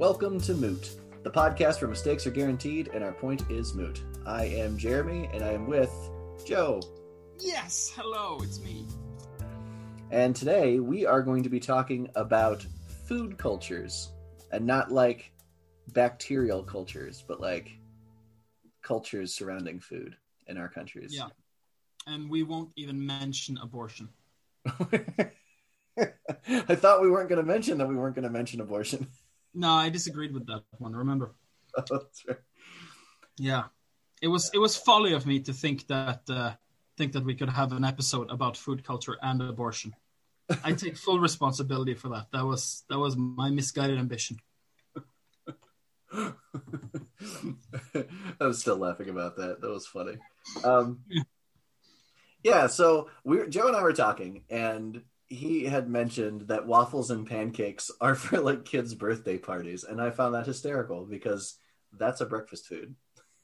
Welcome to Moot, the podcast where mistakes are guaranteed and our point is moot. I am Jeremy and I am with Joe. Yes, hello, it's me. And today we are going to be talking about food cultures and not like bacterial cultures, but like cultures surrounding food in our countries. Yeah. And we won't even mention abortion. I thought we weren't going to mention that we weren't going to mention abortion. No, I disagreed with that one. Remember? Yeah, it was it was folly of me to think that uh, think that we could have an episode about food culture and abortion. I take full responsibility for that. That was that was my misguided ambition. I was still laughing about that. That was funny. Um, yeah, so we Joe and I were talking, and he had mentioned that waffles and pancakes are for like kids' birthday parties, and I found that hysterical because that's a breakfast food.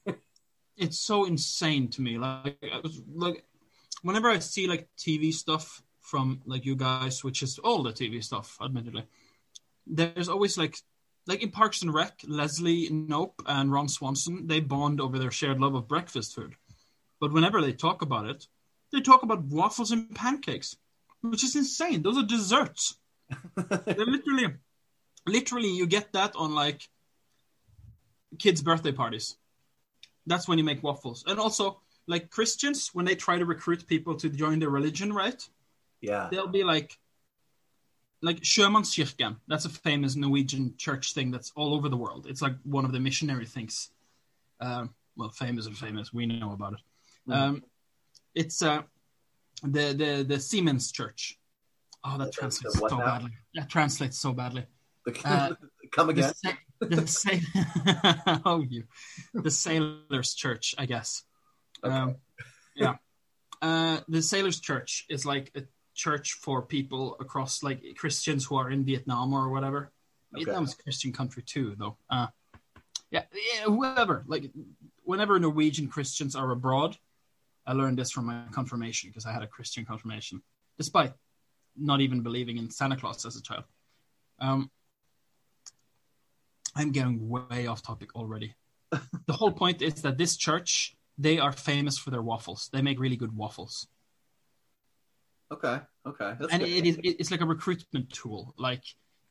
It's so insane to me. Like, was, like whenever I see like TV stuff from like you guys, which is all the TV stuff, admittedly, there's always like like in Parks and Rec, Leslie Knope and Ron Swanson, they bond over their shared love of breakfast food. But whenever they talk about it, they talk about waffles and pancakes, which is insane. Those are desserts. They're literally, literally, you get that on like kids' birthday parties. That's when you make waffles. And also, like Christians, when they try to recruit people to join their religion, right? Yeah. They'll be like, like Sjømannskirken. That's a famous Norwegian church thing that's all over the world. It's like one of the missionary things. Um, well, famous and famous. We know about it. Mhm. Um, it's uh, the the the Seamen's Church. Oh, that The- translates so now? badly. That translates so badly. Uh, Come The, again. sa- the sa- oh, you, the Sailors Church, I guess. Okay. Um, yeah. Uh, the Sailors Church is like a church for people across, like Christians who are in Vietnam or whatever. Okay. Vietnam's a Christian country too, though. Uh, yeah, yeah, whoever. Like, whenever Norwegian Christians are abroad, I learned this from my confirmation because I had a Christian confirmation, despite not even believing in Santa Claus as a child. Um, I'm getting way off topic already. the whole point is that this church, they are famous for their waffles. They make really good waffles. Okay. Okay. That's and good. it is it's like a recruitment tool. Like,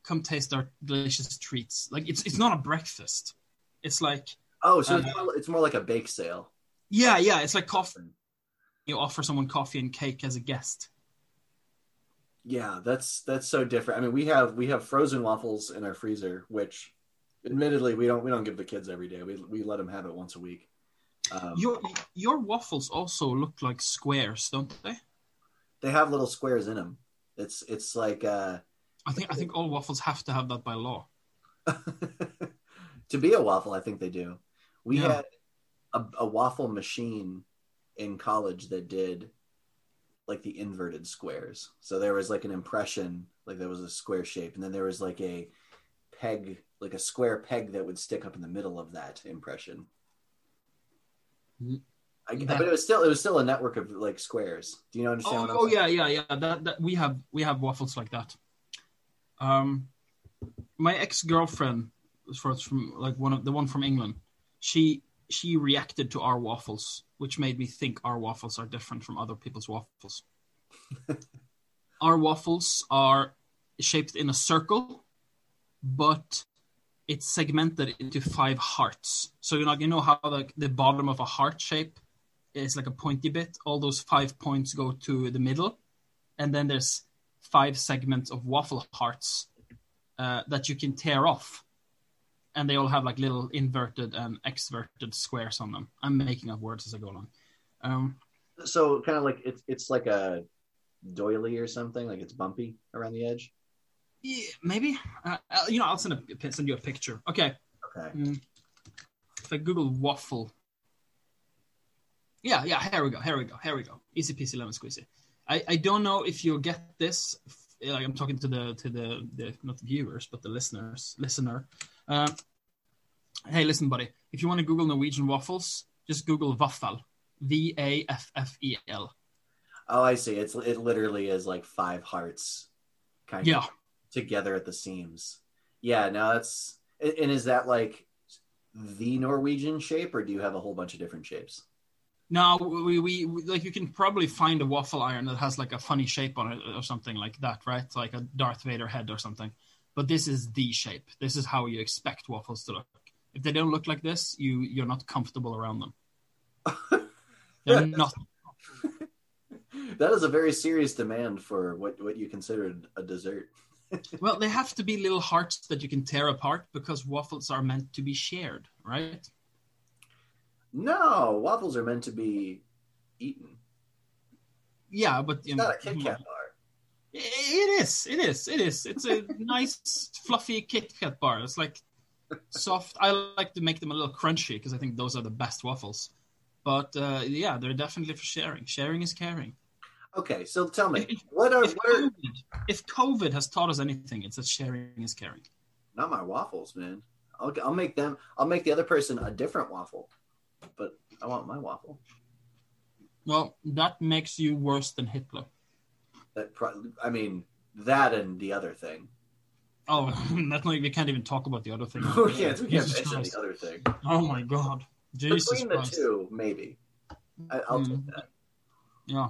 come taste our delicious treats. Like it's it's not a breakfast. It's like oh, so it's, uh, more, it's more like a bake sale. yeah, yeah, it's like coffee. You offer someone coffee and cake as a guest. Yeah, that's that's so different. I mean, we have we have frozen waffles in our freezer, which, admittedly, we don't we don't give the kids every day. We we let them have it once a week. Um, Your your waffles also look like squares, don't they? they have little squares in them. It's it's like uh, I think I think all waffles have to have that by law. to be a waffle. I think they do. We Yeah. had a, a waffle machine in college that did like the inverted squares. So there was like an impression, like there was a square shape, and then there was like a peg, like a square peg that would stick up in the middle of that impression. I, That- but it was still it was still a network of like squares. Do you understand? Oh, what I'm oh yeah, yeah, yeah. That, that we have we have waffles like that. Um, my ex girlfriend from like one of the one from England. She she reacted to our waffles, which made me think our waffles are different from other people's waffles. our waffles are shaped in a circle, but it's segmented into five hearts. So you know, you know how like the bottom of a heart shape is like a pointy bit. All those five points go to the middle, and then there's five segments of waffle hearts uh, that you can tear off, and they all have like little inverted and exverted squares on them. I'm making up words as I go along. Um, So kind of like it's it's like a doily or something. Like it's bumpy around the edge. yeah, maybe uh, uh, you know I'll send a send you a picture. Okay, Okay. Mm. if I Google waffle. Yeah, yeah, here we go, here we go, here we go. Easy peasy lemon squeezy. I, I don't know if you'll get this. Like I'm talking to the to the, the not the viewers but the listeners listener. Uh, hey, listen, buddy. If you want to Google Norwegian waffles, just Google waffel, V A F F E L. Oh, I see. It's it literally is like five hearts, kind Yeah, of together at the seams. Yeah, no, that's and is that like the Norwegian shape, or do you have a whole bunch of different shapes? No, we, we, we like you can probably find a waffle iron that has like a funny shape on it or something like that, right? Like a Darth Vader head or something. But this is the shape. This is how you expect waffles to look. If they don't look like this, you you're not comfortable around them. They're not. that is a very serious demand for what what you considered a dessert. well, they have to be little hearts that you can tear apart because waffles are meant to be shared, right? No, waffles are meant to be eaten. Yeah, but It's not a Kit Kat bar. It is. It is. It is. It's a nice, fluffy Kit Kat bar. It's like soft. I like to make them a little crunchy because I think those are the best waffles. But uh, yeah, they're definitely for sharing. Sharing is caring. Okay, so tell me, If- what are, If COVID, if COVID has taught us anything, it's that sharing is caring. not my waffles, man? I'll I'll make them. I'll make the other person a different waffle, but I want my waffle. Well, that makes you worse than Hitler. That pro- I mean that and the other thing. Oh, that's not, we can't even talk about the other thing. we can't. We can't mention the other thing. Oh my God, Jesus Between the Christ! two, maybe. I, I'll Mm. take that. Yeah,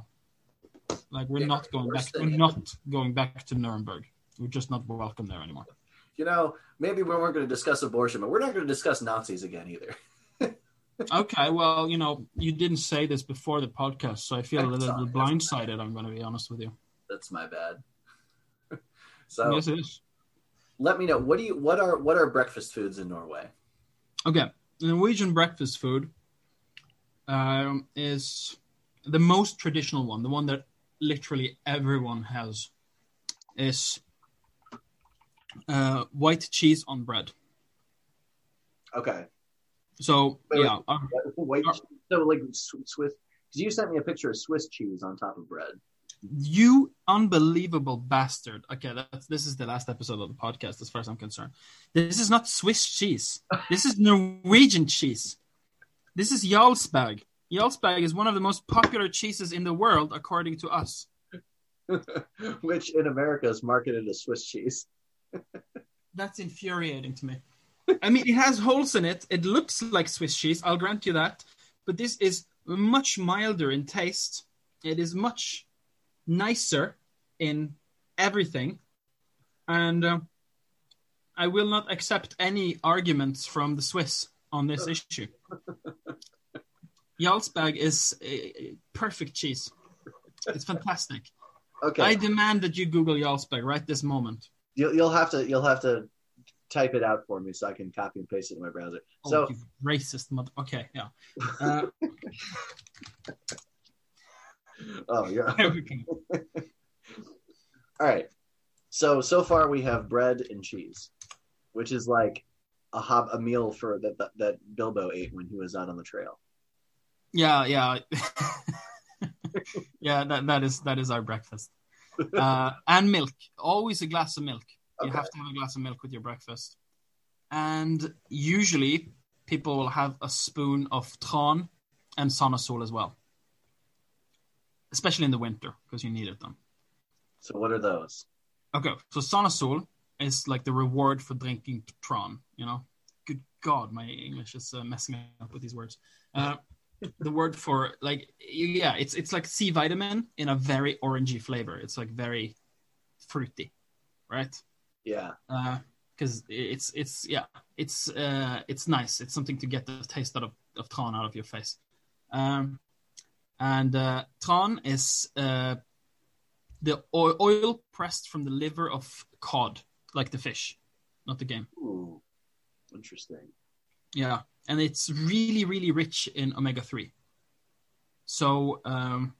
like we're Yeah, not going back. We're not going back to Nuremberg. We're just not welcome there anymore. You know, maybe we weren't going to discuss abortion, but we're not going to discuss Nazis again either. Okay, well, you know, you didn't say this before the podcast, so I feel a little sorry. blindsided. I'm going to be honest with you. That's my bad. so Yes, it is. let me know what do you what are what are breakfast foods in Norway? Okay, the Norwegian breakfast food um, is the most traditional one, the one that literally everyone has, is uh, white cheese on bread. Okay. So Wait, yeah, uh, Wait, Uh, so like Swiss? Because you sent me a picture of Swiss cheese on top of bread. you unbelievable bastard. Okay, that's this is the last episode of the podcast, as far as I'm concerned. This is not Swiss cheese. This is Norwegian cheese. This is Jarlsberg. Jarlsberg is one of the most popular cheeses in the world, according to us. Which in America is marketed as Swiss cheese. That's infuriating to me. I mean, it has holes in it. It looks like Swiss cheese. I'll grant you that. But this is much milder in taste. It is much nicer in everything. And uh, I will not accept any arguments from the Swiss on this issue. Jarlsberg is a perfect cheese. It's fantastic. Okay, I demand that you Google Jarlsberg right this moment. you'll, you'll have to you'll have to type it out for me so I can copy and paste it in my browser. Oh, So you racist mother. Okay, yeah. Uh, oh yeah. there we go. All right. So so far we have bread and cheese, which is like a hob a meal for that, that that Bilbo ate when he was out on the trail. yeah, yeah, yeah. That that is that is our breakfast. Uh, and milk. Always a glass of milk. You Okay. have to have a glass of milk with your breakfast. And usually people will have a spoon of tran and Sanasol as well. Especially in the winter because you need it then. So what are those? Okay, so Sanasol is like the reward for drinking tran. You know, good God, my English is uh, messing up with these words. Uh, the word for like yeah, it's it's like C vitamin in a very orangey flavor. It's like very fruity, right? Yeah. Because it's it's yeah, it's uh, it's nice. It's something to get the taste out of of tran out of your face. Um, and uh, tran is uh, the oil pressed from the liver of cod, like the fish, not the game. Ooh. Interesting. Yeah, and it's really, really rich in omega three. So um,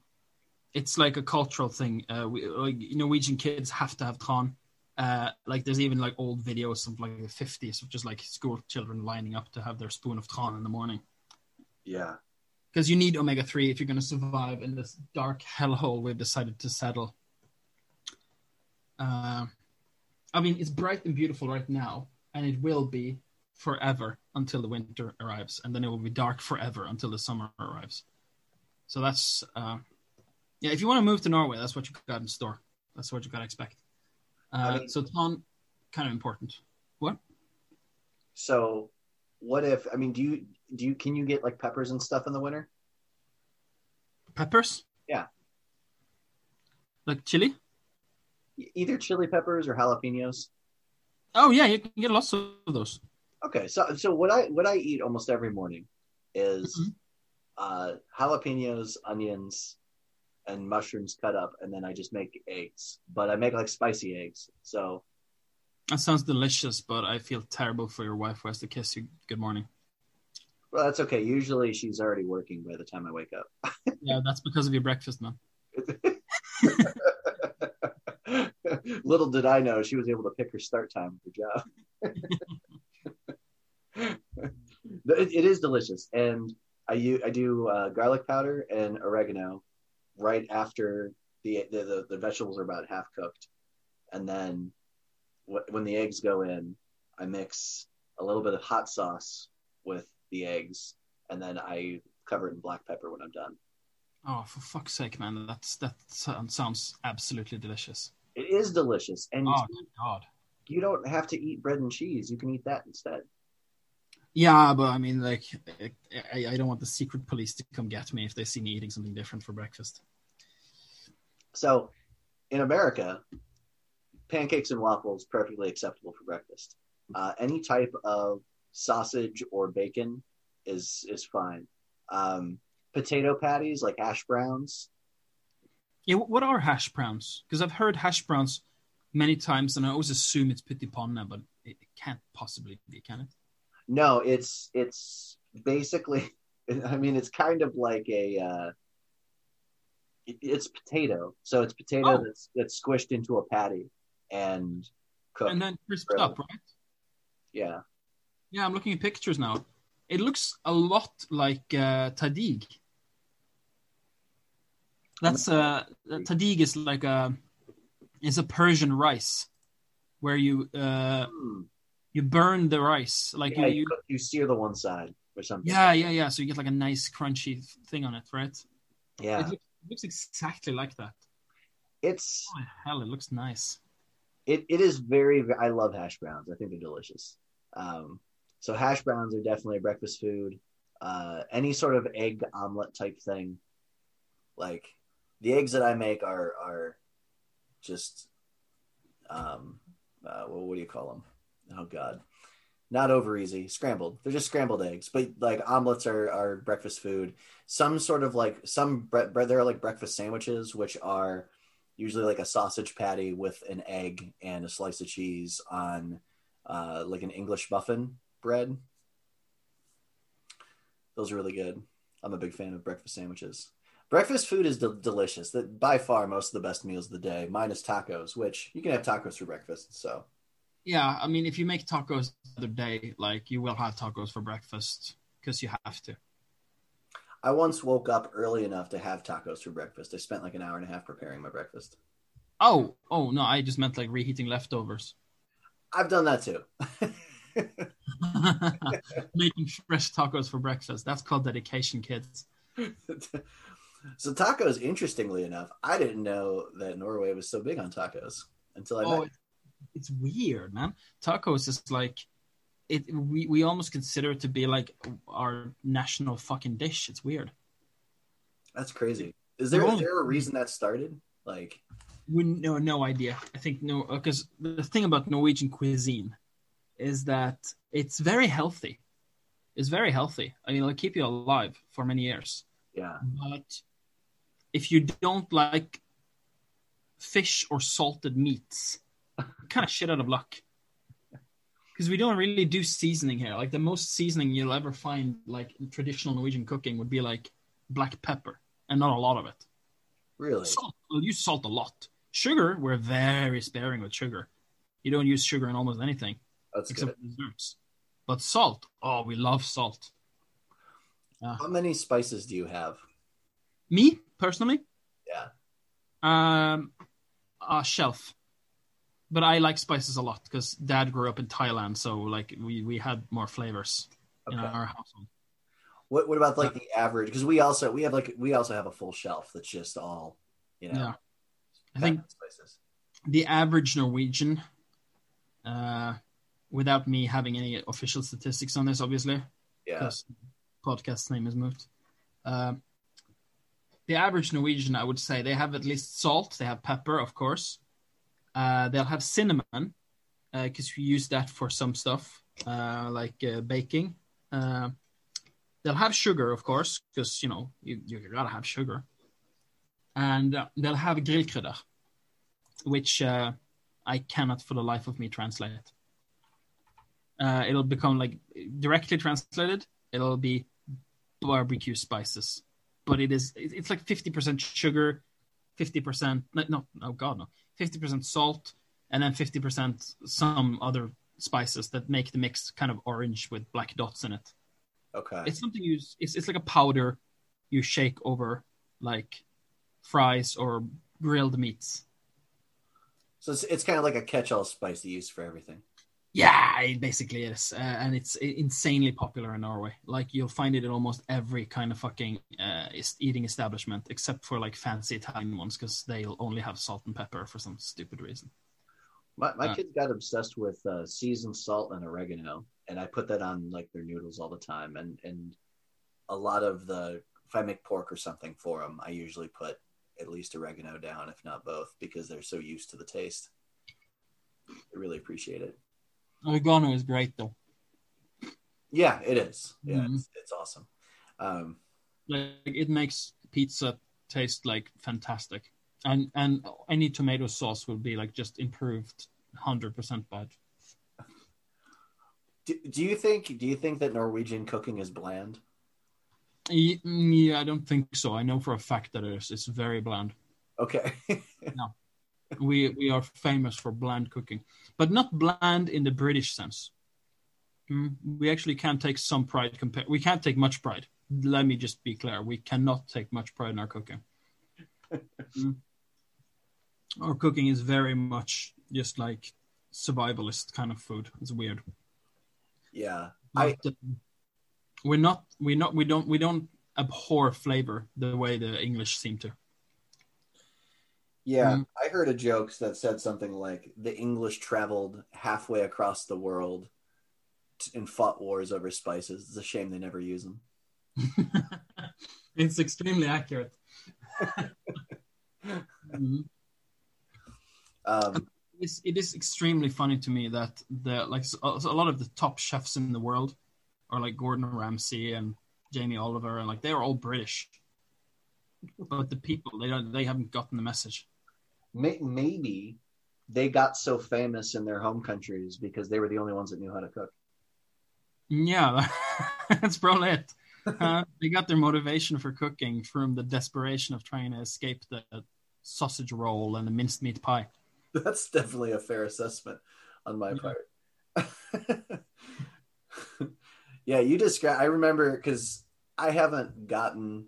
it's like a cultural thing. Uh, we, like Norwegian kids have to have tran. Uh, like there's even like old videos of like the 50s of just like school children lining up to have their spoon of tran in the morning Yeah. because you need omega three if you're going to survive in this dark hellhole we've decided to settle. Uh, I mean, it's bright and beautiful right now, and it will be forever until the winter arrives, and then it will be dark forever until the summer arrives. So that's uh, yeah. If you want to move to Norway, that's what you got in store. That's what you got to expect. Uh, I mean- so Ton, kind of important. What? So, what if? I mean, do you do you can you get like peppers and stuff in the winter? Peppers? Yeah. Like chili? Either chili peppers or jalapenos. Oh yeah, you can get lots of those. Okay, so so what I what I eat almost every morning is Mhm. uh, jalapenos, onions, and mushrooms cut up, and then I just make eggs. But I make like spicy eggs. So That sounds delicious, but I feel terrible for your wife who has to kiss you good morning. well, that's okay. Usually she's already working by the time I wake up. Yeah, that's because of your breakfast, man. Little did I know she was able to pick her start time for job. it, it is delicious, and I, I do uh, garlic powder and oregano right after the, the the the vegetables are about half cooked, and then wh- when the eggs go in, I mix a little bit of hot sauce with the eggs, and then I cover it in black pepper when I'm done. Oh, for fuck's sake, man! That's that sounds absolutely delicious. It is delicious, and Oh my god. you don't have to eat bread and cheese. You can eat that instead. Yeah, but I mean, like, I, I don't want the secret police to come get me if they see me eating something different for breakfast. So, in America, pancakes and waffles perfectly acceptable for breakfast. Uh, any type of sausage or bacon is is fine. Um, potato patties like hash browns. Yeah, what are hash browns? Because I've heard hash browns many times, and I always assume it's pytt i panne, but it, it can't possibly be, can it? No, it's it's basically. I mean, it's kind of like a. Uh, it's potato, so it's potato Oh. that's that's squished into a patty and cooked. And then crisped Really? up, right? yeah, Yeah, I'm looking at pictures now. It looks a lot like uh, tahdig. That's uh, tahdig is like a is a Persian rice where you uh, Hmm. You burn the rice like yeah, you, you, you cook- you sear the one side or something. yeah yeah yeah. So you get like a nice crunchy thing on it right? Yeah. it, looks, it looks exactly like that. It's oh hell it looks nice. It, it is very i love hash browns. I think they're delicious. Um, so hash browns are definitely a breakfast food. Uh, any sort of egg omelet type thing like the eggs that i make are are just um uh, what, what do you call them oh god not over easy scrambled they're just scrambled eggs but like omelets are, are breakfast food some sort of like some bre- bre- there are like breakfast sandwiches which are usually like a sausage patty with an egg and a slice of cheese on uh, like an English muffin bread. Those are really good. I'm a big fan of breakfast sandwiches. Breakfast food is de- delicious. That by far most of the best meals of the day, minus tacos, which you can have tacos for breakfast. So yeah i mean if you make tacos the other day like you will have tacos for breakfast because you have to I once woke up early enough to have tacos for breakfast. I spent like an hour and a half preparing my breakfast. oh oh no i just meant like reheating leftovers I've done that too. making fresh tacos for breakfast that's called dedication kids so tacos, interestingly enough, I didn't know that Norway was so big on tacos until I oh met. It, it's weird man. Tacos is like it we, we almost consider it to be like our national fucking dish. It's weird. That's crazy. Is there is there a reason that started? Like, we no no idea. I think no because the thing about norwegian cuisine is that it's very healthy. It's very healthy. I mean it'll keep you alive for many years. Yeah, but if you don't like fish or salted meats kind of shit out of luck because we don't really do seasoning here like the most seasoning you'll ever find like in traditional norwegian cooking would be like black pepper and not a lot of it really. Salt. We'll use salt a lot. Sugar, we're very sparing with sugar. You don't use sugar in almost anything That's except good. desserts. But salt, oh, we love salt. How many spices do you have? Me personally, Yeah, um, a shelf. But I like spices a lot because Dad grew up in Thailand, so like we we had more flavors in our household. What what about like the average? Because we also we have like we also have a full shelf that's just all you know. Yeah. I think spices. the average Norwegian uh, without me having any official statistics on this, obviously, Yeah. because podcast name is Moot. Uh, the average Norwegian, I would say, they have at least salt. They have pepper, of course. Uh, they'll have cinnamon because we use that for some stuff uh, like uh, baking. Uh, they'll have sugar, of course, because you know you, you gotta have sugar. And uh, they'll have grillkrydder, which uh, I cannot for the life of me translate. Uh, it'll become like directly translated. It'll be barbecue spices, but it is it's like fifty percent sugar, fifty percent no, no oh god no fifty percent salt, and then fifty percent some other spices that make the mix kind of orange with black dots in it. Okay. It's something you it's it's like a powder you shake over like fries or grilled meats. so it's, it's kind of like a catch-all spice you use for everything. Yeah, it basically is, uh, and it's insanely popular in Norway. Like you'll find it in almost every kind of fucking uh, eating establishment, except for like fancy Italian ones, because they'll only have salt and pepper for some stupid reason. My, my Uh. kids got obsessed with uh, seasoned salt and oregano, and I put that on like their noodles all the time. And and a lot of the if I make pork or something for them, I usually put at least oregano down, if not both, because they're so used to the taste. I really appreciate it. Oregano is great though. Yeah, it is. Yeah, Mhm. it's, it's awesome. Um, Like it makes pizza taste like fantastic, and and any tomato sauce will be like just improved, hundred percent bad. do, do you think do you think that Norwegian cooking is bland? Mm, Yeah, I don't think so. I know for a fact that it is. It's very bland. Okay. we we are famous for bland cooking, but not bland in the British sense. Mm, we actually can take some pride. Compare, we can't take much pride. Let me just be clear: we cannot take much pride in our cooking. Mm. Our cooking is very much just like survivalist kind of food. It's weird. yeah. I But, uh, we're not. We're not. We don't. We don't abhor flavor the way the English seem to. Yeah, Mm. I heard a joke that said something like the English traveled halfway across the world and fought wars over spices. It's a shame they never use them. it's extremely accurate. Mhm. Um, It's, it is extremely funny to me that the like so, so a lot of the top chefs in the world are like Gordon Ramsay and Jamie Oliver and like they're all British, but the people they don't they haven't gotten the message. May- maybe they got so famous in their home countries because they were the only ones that knew how to cook. Yeah, that's probably it. Uh, they got their motivation for cooking from the desperation of trying to escape the sausage roll and the minced meat pie. That's definitely a fair assessment on my Yeah. part. yeah, you describe. I remember because I haven't gotten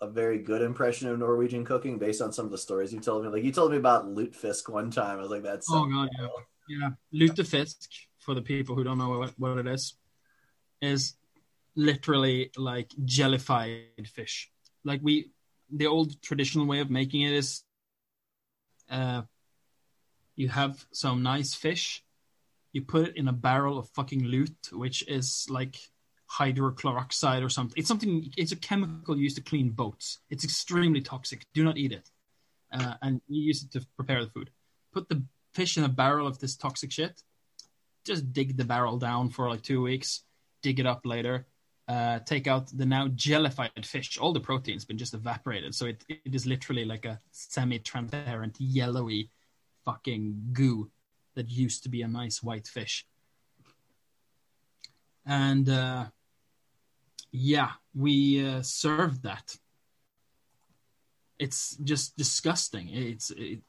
a very good impression of Norwegian cooking based on some of the stories you told me. Like you told me about lutefisk one time. I was like, that's Oh god, yeah, yeah. Lutefisk for the people who don't know what, what it is is literally like jellified fish. Like we, the old traditional way of making it is, uh, you have some nice fish, you put it in a barrel of fucking lute, which is like hydrochloroxide or something. It's something. It's a chemical used to clean boats. It's extremely toxic. Do not eat it. Uh, and you use it to prepare the food. Put the fish in a barrel of this toxic shit. Just dig the barrel down for like two weeks. Dig it up later. Uh, take out the now jellified fish. All the protein's been just evaporated, so it, it is literally like a semi-transparent, yellowy, fucking goo that used to be a nice white fish. And uh, yeah, we uh, served that. It's just disgusting. It's it,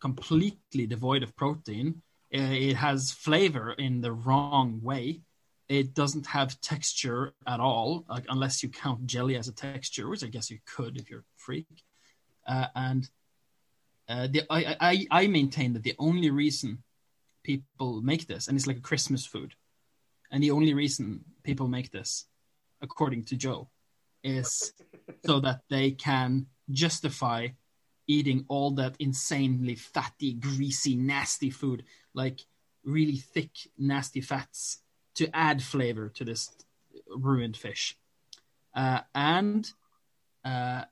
completely devoid of protein. Uh, It has flavor in the wrong way. It doesn't have texture at all, like unless you count jelly as a texture, which I guess you could if you're a freak. Uh, and uh, the, I, I I maintain that the only reason people make this, and it's like a Christmas food, and the only reason people make this, according to Joe, is so that they can justify eating all that insanely fatty, greasy, nasty food. Like really thick, nasty fats to add flavor to this ruined fish. Uh, and, uh,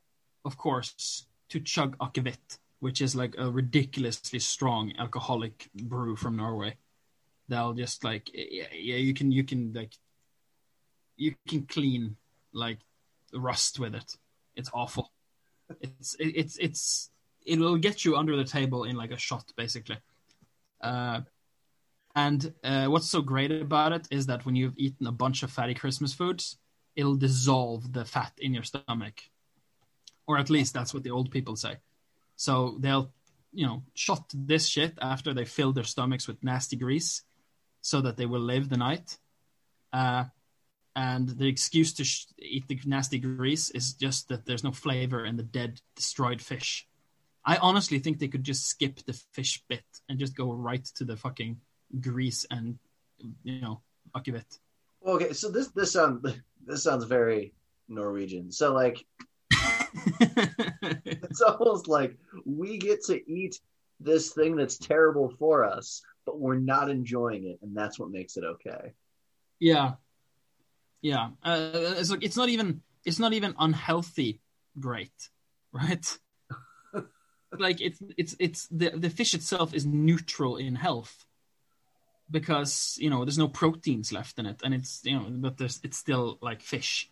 of course, to chug akevitt, which is like a ridiculously strong alcoholic brew from Norway. They'll just like, yeah, yeah you can, you can like, you can clean like rust with it. It's awful. It's, it, it's, it's, it'll get you under the table in like a shot, basically. Uh, and uh, what's so great about it is that when you've eaten a bunch of fatty Christmas foods, it'll dissolve the fat in your stomach, or at least that's what the old people say. So they'll, you know, shot this shit after they fill their stomachs with nasty grease, so that they will live the night. Uh, and the excuse to sh- eat the nasty grease is just that there's no flavor in the dead, destroyed fish. I honestly think they could just skip the fish bit and just go right to the fucking grease and you know akevitt. Okay, so this this sounds this sounds very Norwegian. So like it's almost like we get to eat this thing that's terrible for us, but we're not enjoying it, and that's what makes it okay. Yeah, yeah. Uh, it's like it's not even it's not even unhealthy. Great, right? like it's it's it's the the fish itself is neutral in health because you know there's no proteins left in it, and it's you know but there's it's still like fish.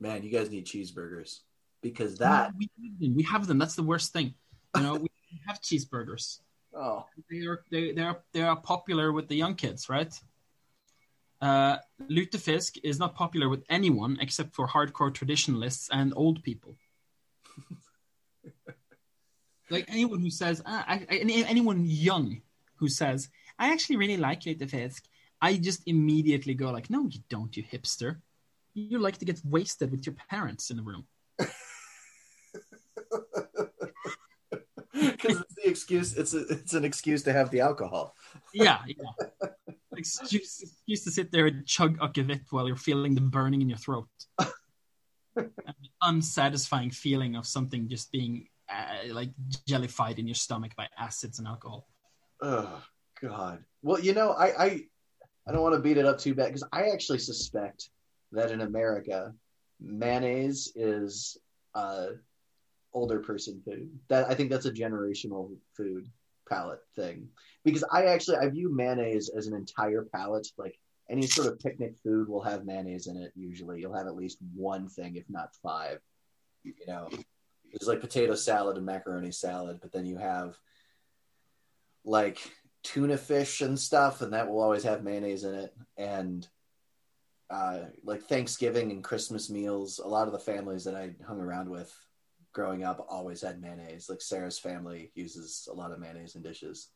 Man, you guys need cheeseburgers because that we, we, we have them. That's the worst thing. You know, we have cheeseburgers. Oh, they are they they are they are popular with the young kids, right? Uh, lutefisk is not popular with anyone except for hardcore traditionalists and old people. like anyone who says, ah, I, I, anyone young who says, I actually really like lutefisk, I just immediately go like, no, you don't, you hipster. You like to get wasted with your parents in the room. Because it's the excuse. It's a, it's an excuse to have the alcohol. yeah, yeah. Excuse, excuse to sit there and chug a akevitt while you're feeling the burning in your throat. the unsatisfying feeling of something just being uh, like jellified in your stomach by acids and alcohol. Oh God. Well, you know, I I, I don't want to beat it up too bad because I actually suspect that in America, mayonnaise is uh older person food. That I think that's a generational food palate thing. Because I actually I view mayonnaise as an entire palette. Like any sort of picnic food will have mayonnaise in it. Usually, you'll have at least one thing, if not five. You know, there's like potato salad and macaroni salad, but then you have like tuna fish and stuff, and that will always have mayonnaise in it. And uh, like Thanksgiving and Christmas meals, a lot of the families that I hung around with growing up always had mayonnaise. Like Sarah's family uses a lot of mayonnaise in dishes.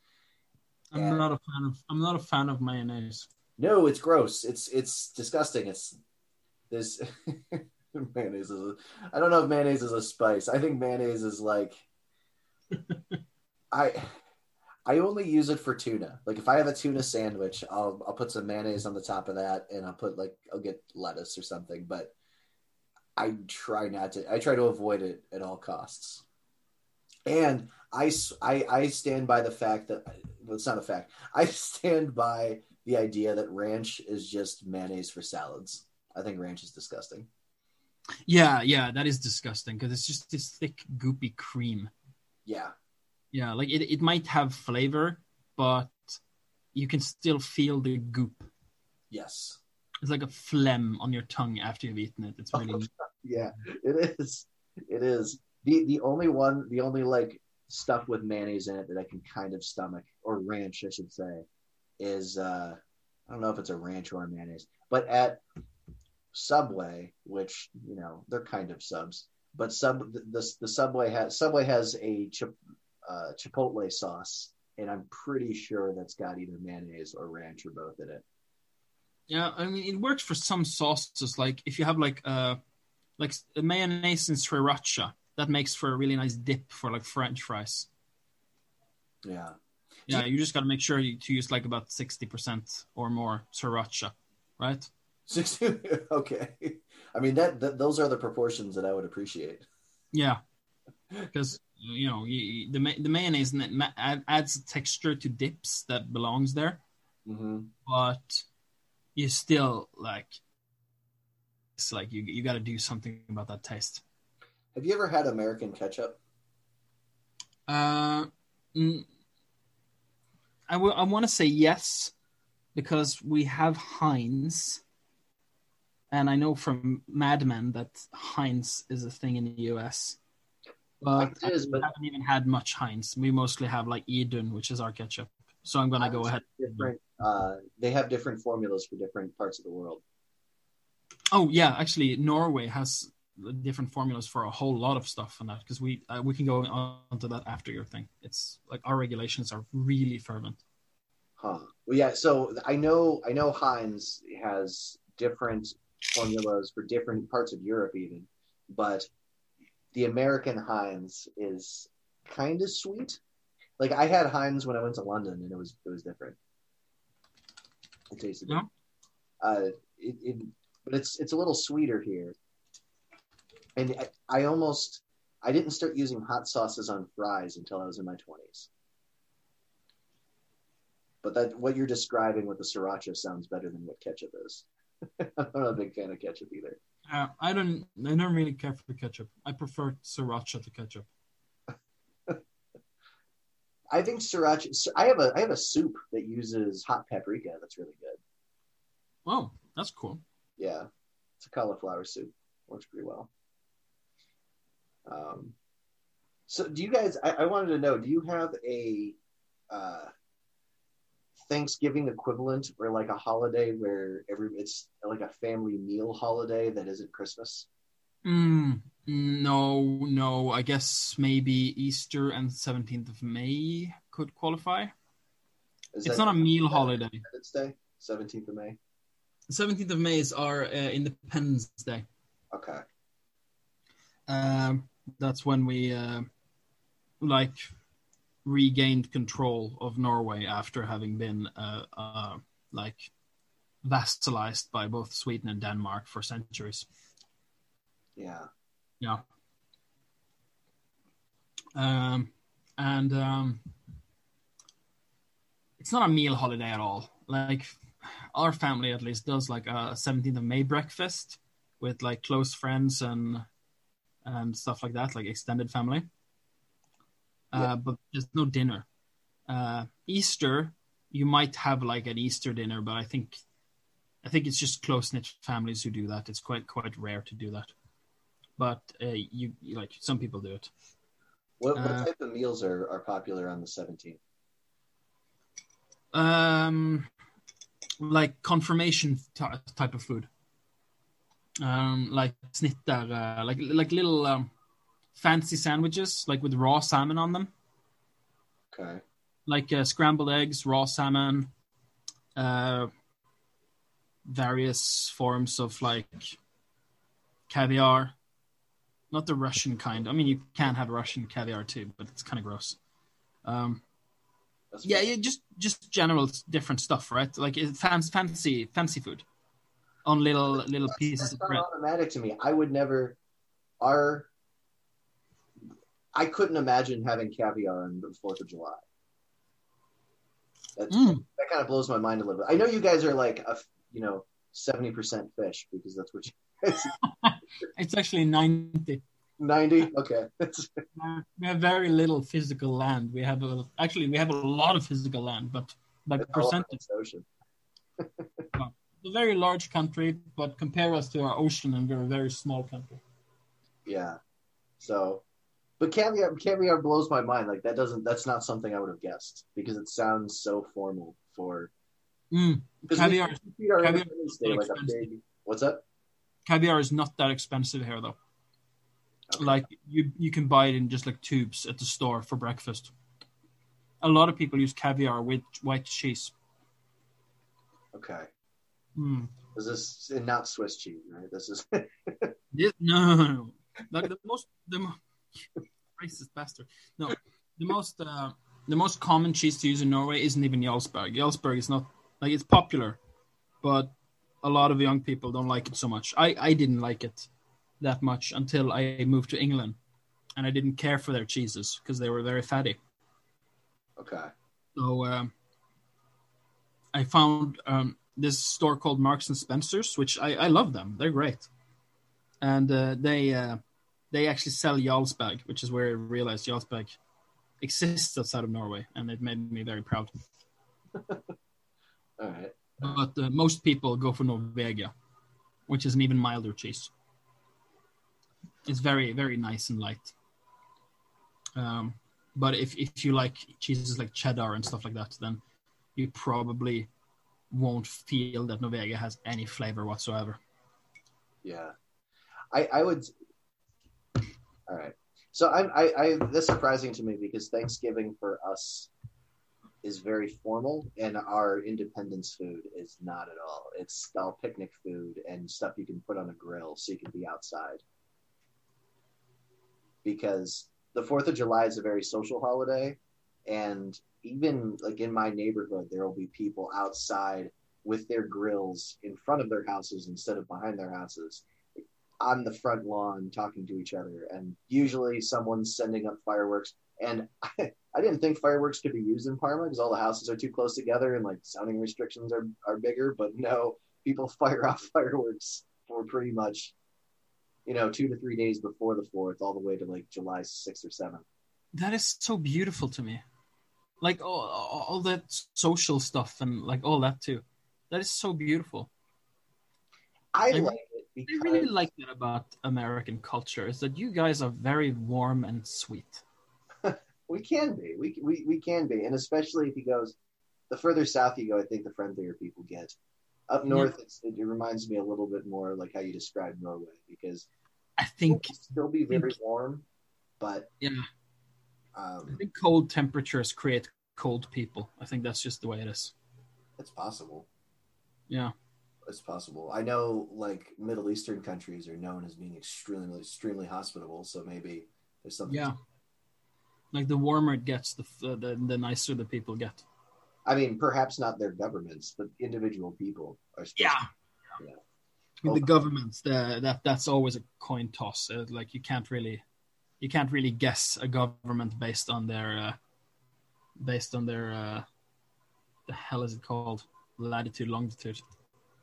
I'm and, not a fan of I'm not a fan of mayonnaise. No, it's gross. It's it's disgusting. It's this mayonnaise is a, I don't know if mayonnaise is a spice. I think mayonnaise is like I I only use it for tuna. Like if I have a tuna sandwich, I'll I'll put some mayonnaise on the top of that, and I'll put like I'll get lettuce or something. But I try not to. I try to avoid it at all costs. And I I, I stand by the fact that well, it's not a fact. I stand by the idea that ranch is just mayonnaise for salads. I think ranch is disgusting. Yeah, yeah, that is disgusting because it's just this thick, goopy cream. Yeah, yeah, like it, it might have flavor, but you can still feel the goop. Yes. It's like a phlegm on your tongue after you've eaten it. It's really Yeah, it is. It is. The the only one the only like stuff with mayonnaise in it that I can kind of stomach, or ranch I should say, is uh I don't know if it's a ranch or a mayonnaise. But at Subway, which, you know, they're kind of subs, but sub the, the Subway has Subway has a chip uh, chipotle sauce, and I'm pretty sure that's got either mayonnaise or ranch or both in it. Yeah, I mean it works for some sauces. Like if you have like uh like mayonnaise and sriracha, that makes for a really nice dip for like French fries. Yeah. Yeah, you just got to make sure you, to use like about sixty percent or more sriracha, right? Sixty. okay. I mean that, that those are the proportions that I would appreciate. Yeah, because you know you, the the mayonnaise and it adds texture to dips that belongs there, hmm but you still like it's like you you got to do something about that taste. Have you ever had American ketchup? Uh, mm, I will- I want to say yes because we have Heinz, and I know from Mad Men that Heinz is a thing in the US. But is, we but- haven't even had much Heinz. We mostly have like Idun, which is our ketchup. So I'm gonna go ahead. Different. Uh, they have different formulas for different parts of the world. Oh yeah, actually, Norway has different formulas for a whole lot of stuff on that because we uh, we can go on to that after your thing. It's like our regulations are really fervent. Huh. Well, yeah. So I know I know Heinz has different formulas for different parts of Europe, even, but the American Heinz is kind of sweet. Like I had Heinz when I went to London, and it was it was different. It tasted Yeah. Uh, it, it, but it's it's a little sweeter here, and I, I almost I didn't start using hot sauces on fries until I was in my twenties. But that what you're describing with the sriracha sounds better than what ketchup is. I'm not a big fan of ketchup either. Uh, I don't. I don't really care for ketchup. I prefer sriracha to ketchup. I think sriracha. I have a I have a soup that uses hot paprika. That's really good. Oh, that's cool. Yeah, it's a cauliflower soup. Works pretty well. Um, so do you guys? I, I wanted to know. Do you have a uh, Thanksgiving equivalent or like a holiday where every it's like a family meal holiday that isn't Christmas? Mm, no, no. I guess maybe Easter and seventeenth of May could qualify. Is It's not a meal holiday. Independence Day, seventeenth of May. Seventeenth of May is our uh, Independence Day. Okay. Um, that's when we uh, like regained control of Norway after having been uh, uh, like vassalized by both Sweden and Denmark for centuries. Yeah. Yeah. Um, and um, it's not a meal holiday at all. Like our family, at least, does like a 17th of May breakfast with like close friends and and stuff like that, like extended family. Yeah. Uh, but there's no dinner. Uh, Easter, you might have like an Easter dinner, but I think I think it's just close knit families who do that. It's quite quite rare to do that but uh, you, like some people do it. What, what Uh, type of meals are, are popular on the seventeenth? Um, like confirmation t- type of food. Um, like snitter, uh, like like little um, fancy sandwiches, like with raw salmon on them, Okay. like uh, scrambled eggs, raw salmon, uh, various forms of like caviar. Not the Russian kind. I mean, you can have Russian caviar too, but it's kind of gross. Um, yeah, yeah, just just general different stuff, right? Like fancy, fancy, fancy food on little little pieces That's of bread. automatic to me. I would never. Our. I couldn't imagine having caviar on the Fourth of July. That, Mm. that kind of blows my mind a little bit. I know you guys are like a you know seventy percent fish because that's what you. It's actually ninety. ninety. Okay. We have very little physical land. We have a, actually we have a lot of physical land, but like percentage, ocean. a very large country. But compare us to our ocean, and we're a very small country. Yeah. So, but caviar caviar blows my mind. Like that doesn't. That's not something I would have guessed because it sounds so formal for. Mm. Caviar- we, we caviar like big. What's up? Caviar is not that expensive here, though. Okay. Like you, you can buy it in just like tubes at the store for breakfast. A lot of people use caviar with white cheese. Okay. Mm. This is not Swiss cheese, right? This is This, no, no, no. Like the most, the mo- racist bastard. No, the most, uh, the most common cheese to use in Norway isn't even Jarlsberg. Jarlsberg is not like it's popular, but a lot of young people don't like it so much. I, I didn't like it that much until I moved to England, and I didn't care for their cheeses because they were very fatty. Okay. So um, I found um, this store called Marks and Spencers, which I, I love them. They're great, and uh, they uh, they actually sell Jarlsberg, which is where I realized Jarlsberg exists outside of Norway, and it made me very proud. All right. But uh, most people go for Norvegia, which is an even milder cheese. It's very very nice and light. Um, but if if you like cheeses like cheddar and stuff like that, then you probably won't feel that Norvegia has any flavor whatsoever. Yeah. I I would. All right. So I I, I this is surprising to me because Thanksgiving for us is very formal and our independence food is not at all. It's all picnic food and stuff you can put on a grill so you can be outside. Because the 4th of July is a very social holiday and even like in my neighborhood there will be people outside with their grills in front of their houses instead of behind their houses on the front lawn talking to each other and usually someone's sending up fireworks and I, I didn't think fireworks could be used in Parma because all the houses are too close together and like sounding restrictions are, are bigger but no people fire off fireworks for pretty much you know two to three days before the fourth all the way to like July 6th or 7th That is so beautiful to me. Like all, all that social stuff and like all that too. That is so beautiful. I I like it because I really like that about American culture is that you guys are very warm and sweet. We can be. We, we we can be, and especially if he goes, the further south you go, I think the friendlier people get. Up north, it's, it reminds me a little bit more like how you described Norway, because I it think can still be very warm, but yeah, I um, think cold temperatures create cold people. I think that's just the way it is. it's possible. Yeah. It's possible. I know, like Middle Eastern countries are known as being extremely extremely hospitable, so maybe there's something. Yeah. Like the warmer it gets, the the, the nicer the people get. I mean, perhaps not their governments, but individual people are. Yeah. yeah. With the governments, the, that that's always a coin toss. Uh, like you can't really, you can't really guess a government based on their, uh, based on their, uh, the hell is it called? Latitude, longitude.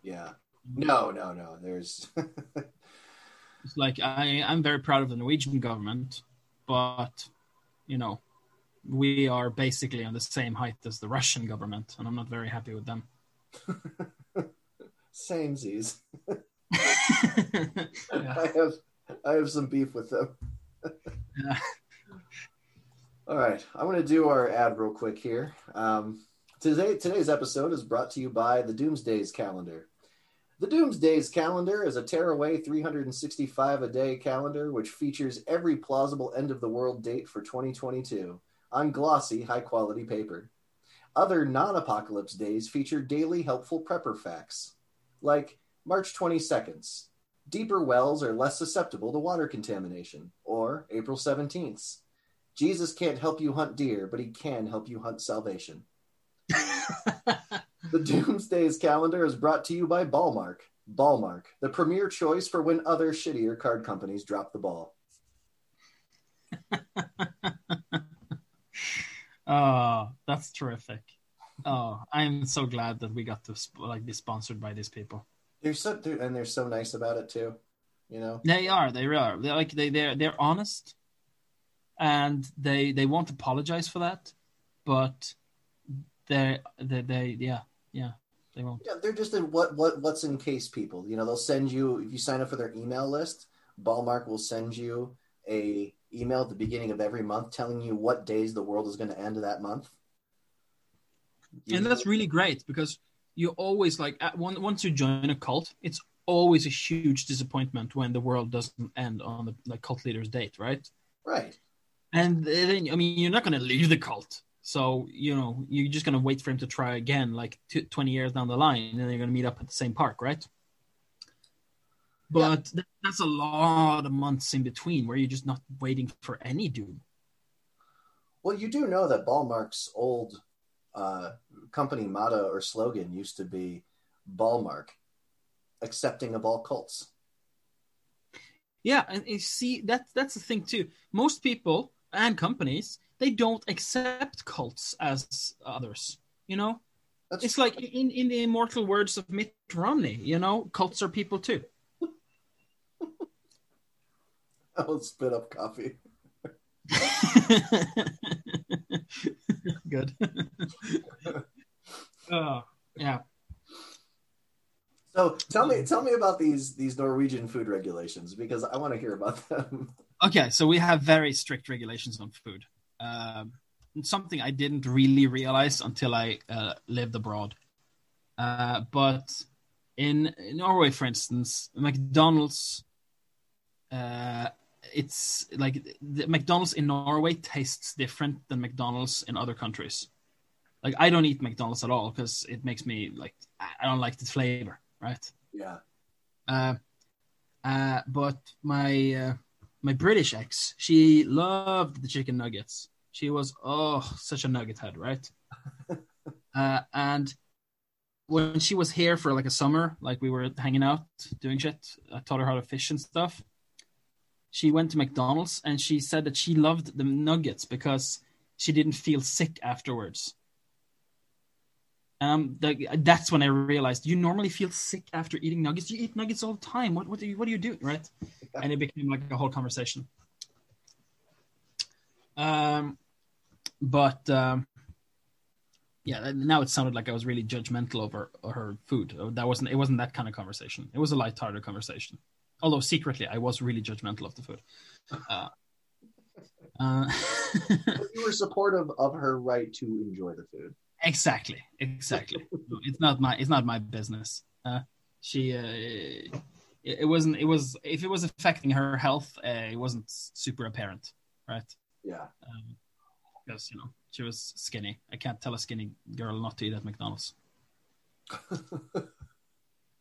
Yeah. No, no, no. There's. It's like I, I'm very proud of the Norwegian government, but you know, we are basically on the same height as the Russian government, and I'm not very happy with them. Samesies. yeah. I have I have some beef with them. Yeah. All right, I'm going to do our ad real quick here. Um, today today's episode is brought to you by the Doomsdays calendar. The Doomsdays calendar is a tearaway 365 a day calendar which features every plausible end of the world date for 2022 on glossy, high quality paper. Other non apocalypse days feature daily helpful prepper facts, like March 22nd, deeper wells are less susceptible to water contamination, or April 17th, Jesus can't help you hunt deer, but he can help you hunt salvation. The Doomsdays calendar is brought to you by Ballmark. Ballmark, the premier choice for when other shittier card companies drop the ball. oh, that's terrific. Oh, I'm so glad that we got to like be sponsored by these people. They're so they're, and they're so nice about it too. You know, They are. They are. They're like they they're they're honest, and they they won't apologize for that, but they they they yeah yeah they won't. yeah, they're just in what what what's in case people. You know, they'll send you if you sign up for their email list. Ballmark will send you a email at the beginning of every month telling you what days the world is going to end that month. and that's really great because you always like once you join a cult it's always a huge disappointment when the world doesn't end on the like cult leader's date right right. and then i mean you're not going to leave the cult so you know you're just going to wait for him to try again like t- 20 years down the line and then you're going to meet up at the same park right but th- that's a lot of months in between where you're just not waiting for any doom Well, you do know that Ballmark's old uh, company motto or slogan used to be Ballmark, accepting of all cults. Yeah, and you see that's that's the thing too. Most people and companies they don't accept cults as others. You know, That's it's like in in the immortal words of Mitt Romney. You know, cults are people too. I'll spit up coffee. Good. oh, yeah. So tell me, tell me about these these Norwegian food regulations because I want to hear about them. Okay, so we have very strict regulations on food. It's something I didn't really realize until I uh, lived abroad. Uh, but in, in Norway, for instance, McDonald's, uh, it's like the McDonald's in Norway tastes different than McDonald's in other countries. Like I don't eat McDonald's at all because it makes me like I don't like the flavor, right? yeah, Uh, uh, but my uh, my British ex, she loved the chicken nuggets. She was oh such a nugget head, right? uh, and when she was here for like a summer, like we were hanging out doing shit, I taught her how to fish and stuff. She went to McDonald's and she said that she loved the nuggets because she didn't feel sick afterwards. Um, the, that's when I realized you normally feel sick after eating nuggets. You eat nuggets all the time. What what do you what do you do, right? And it became like a whole conversation. Um, but um, yeah, now it sounded like I was really judgmental over her food. That wasn't it. Wasn't that kind of conversation? It was a light-hearted conversation. Although secretly, I was really judgmental of the food. Uh, uh, you were supportive of her right to enjoy the food. Exactly, exactly. It's not my it's not my business. Uh, she uh, it, it wasn't it was if it was affecting her health, uh, it wasn't super apparent, right? Yeah, Um, because you know she was skinny. I can't tell a skinny girl not to eat at McDonald's.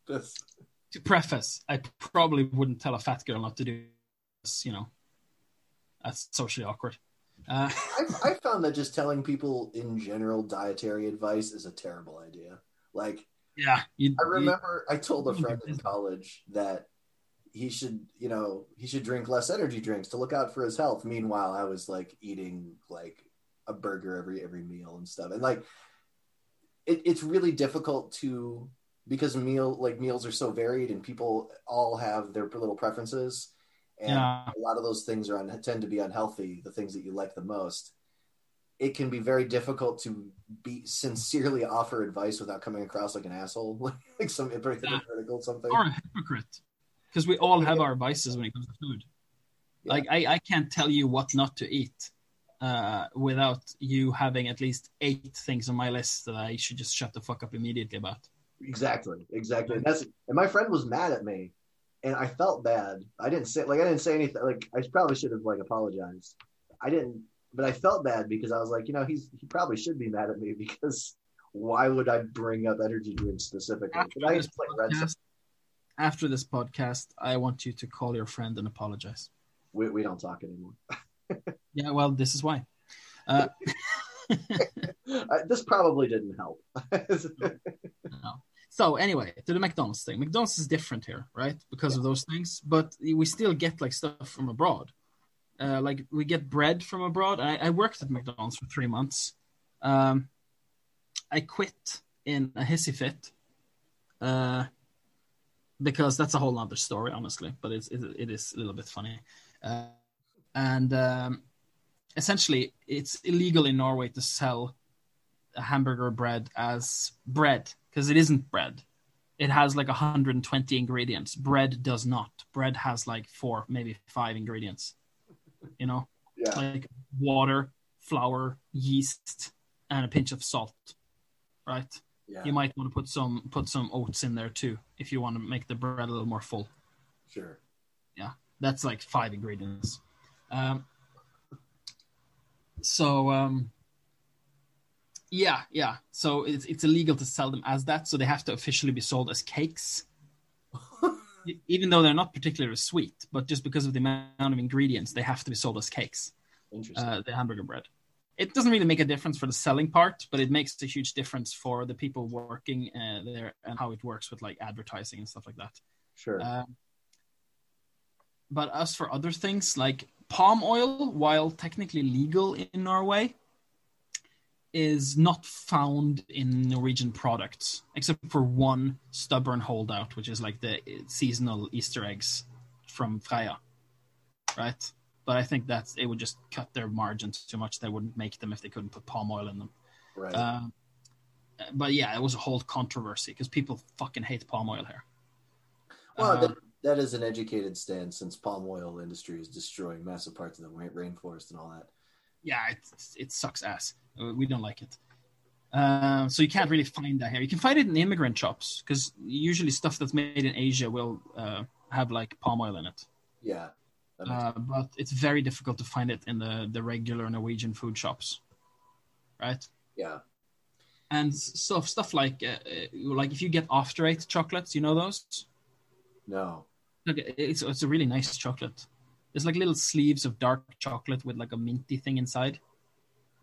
This- To preface, I probably wouldn't tell a fat girl not to do this. You know, that's socially awkward. Uh, I, I found that just telling people in general dietary advice is a terrible idea. Like yeah, you, I remember I told a friend in college that he should, you know, he should drink less energy drinks to look out for his health. Meanwhile, I was like eating like a burger every every meal and stuff. And like it, it's really difficult to because meal like meals are so varied and people all have their little preferences and Yeah. a lot of those things are un- tend to be unhealthy the things that you like the most it can be very difficult to be sincerely offer advice without coming across like an asshole like some hypocritical something or a hypocrite because we all have our vices when it comes to food. Yeah. Like I, I can't tell you what not to eat uh, without you having at least eight things on my list that I should just shut the fuck up immediately about. exactly exactly and that's and my friend was mad at me and i felt bad i didn't say like i didn't say anything like i probably should have like apologized i didn't but i felt bad because i was like you know he's he probably should be mad at me because why would i bring up energy drinks specifically After this, podcast, after this podcast, I want you to call your friend and apologize. we, we don't talk anymore Yeah, well, this is why. Uh, I, this probably didn't help No. So anyway, to the McDonald's thing. McDonald's is different here, right? Because of those things, but we still get like stuff from abroad. Uh, like we get bread from abroad. I, I worked at McDonald's for three months. Um, I quit in a hissy fit uh, because that's a whole other story, honestly. But it's it, it is a little bit funny, uh, and um, essentially, it's illegal in Norway to sell a hamburger bread as bread because it isn't bread. It has like 120 ingredients. Bread does not. Bread has like four, maybe five ingredients. You know, yeah like water, flour, yeast, and a pinch of salt. Right? yeah You might want to put some put some oats in there too if you want to make the bread a little more full. sure Yeah, That's like five ingredients. Um, so um, yeah, yeah. So it's it's illegal to sell them as that. So they have to officially be sold as cakes, even though they're not particularly sweet. But just because of the amount of ingredients, they have to be sold as cakes. interesting Uh, the hamburger bread. It doesn't really make a difference for the selling part, but it makes a huge difference for the people working uh, there and how it works with like advertising and stuff like that. sure Um, but as for other things like palm oil, while technically legal in Norway, is not found in Norwegian products, except for one stubborn holdout, which is like the seasonal Easter eggs from Freia, right? But I think that it would just cut their margins too much. They wouldn't make them if they couldn't put palm oil in them. Right. Uh, but yeah, it was a whole controversy because people fucking hate palm oil here. well, that, that is an educated stance since palm oil industry is destroying massive parts of the rainforest and all that. Yeah, it, it sucks ass. Uh, We don't like it. Uh, so you can't really find that here. You can find it in immigrant shops because usually stuff that's made in Asia will uh, have like palm oil in it. Yeah. Uh, but it's very difficult to find it in the, the regular Norwegian food shops, right? yeah. And stuff stuff like uh, uh, like if you get after eight chocolates, you know those. No. Look, it's it's a really nice chocolate. There's like little sleeves of dark chocolate with like a minty thing inside.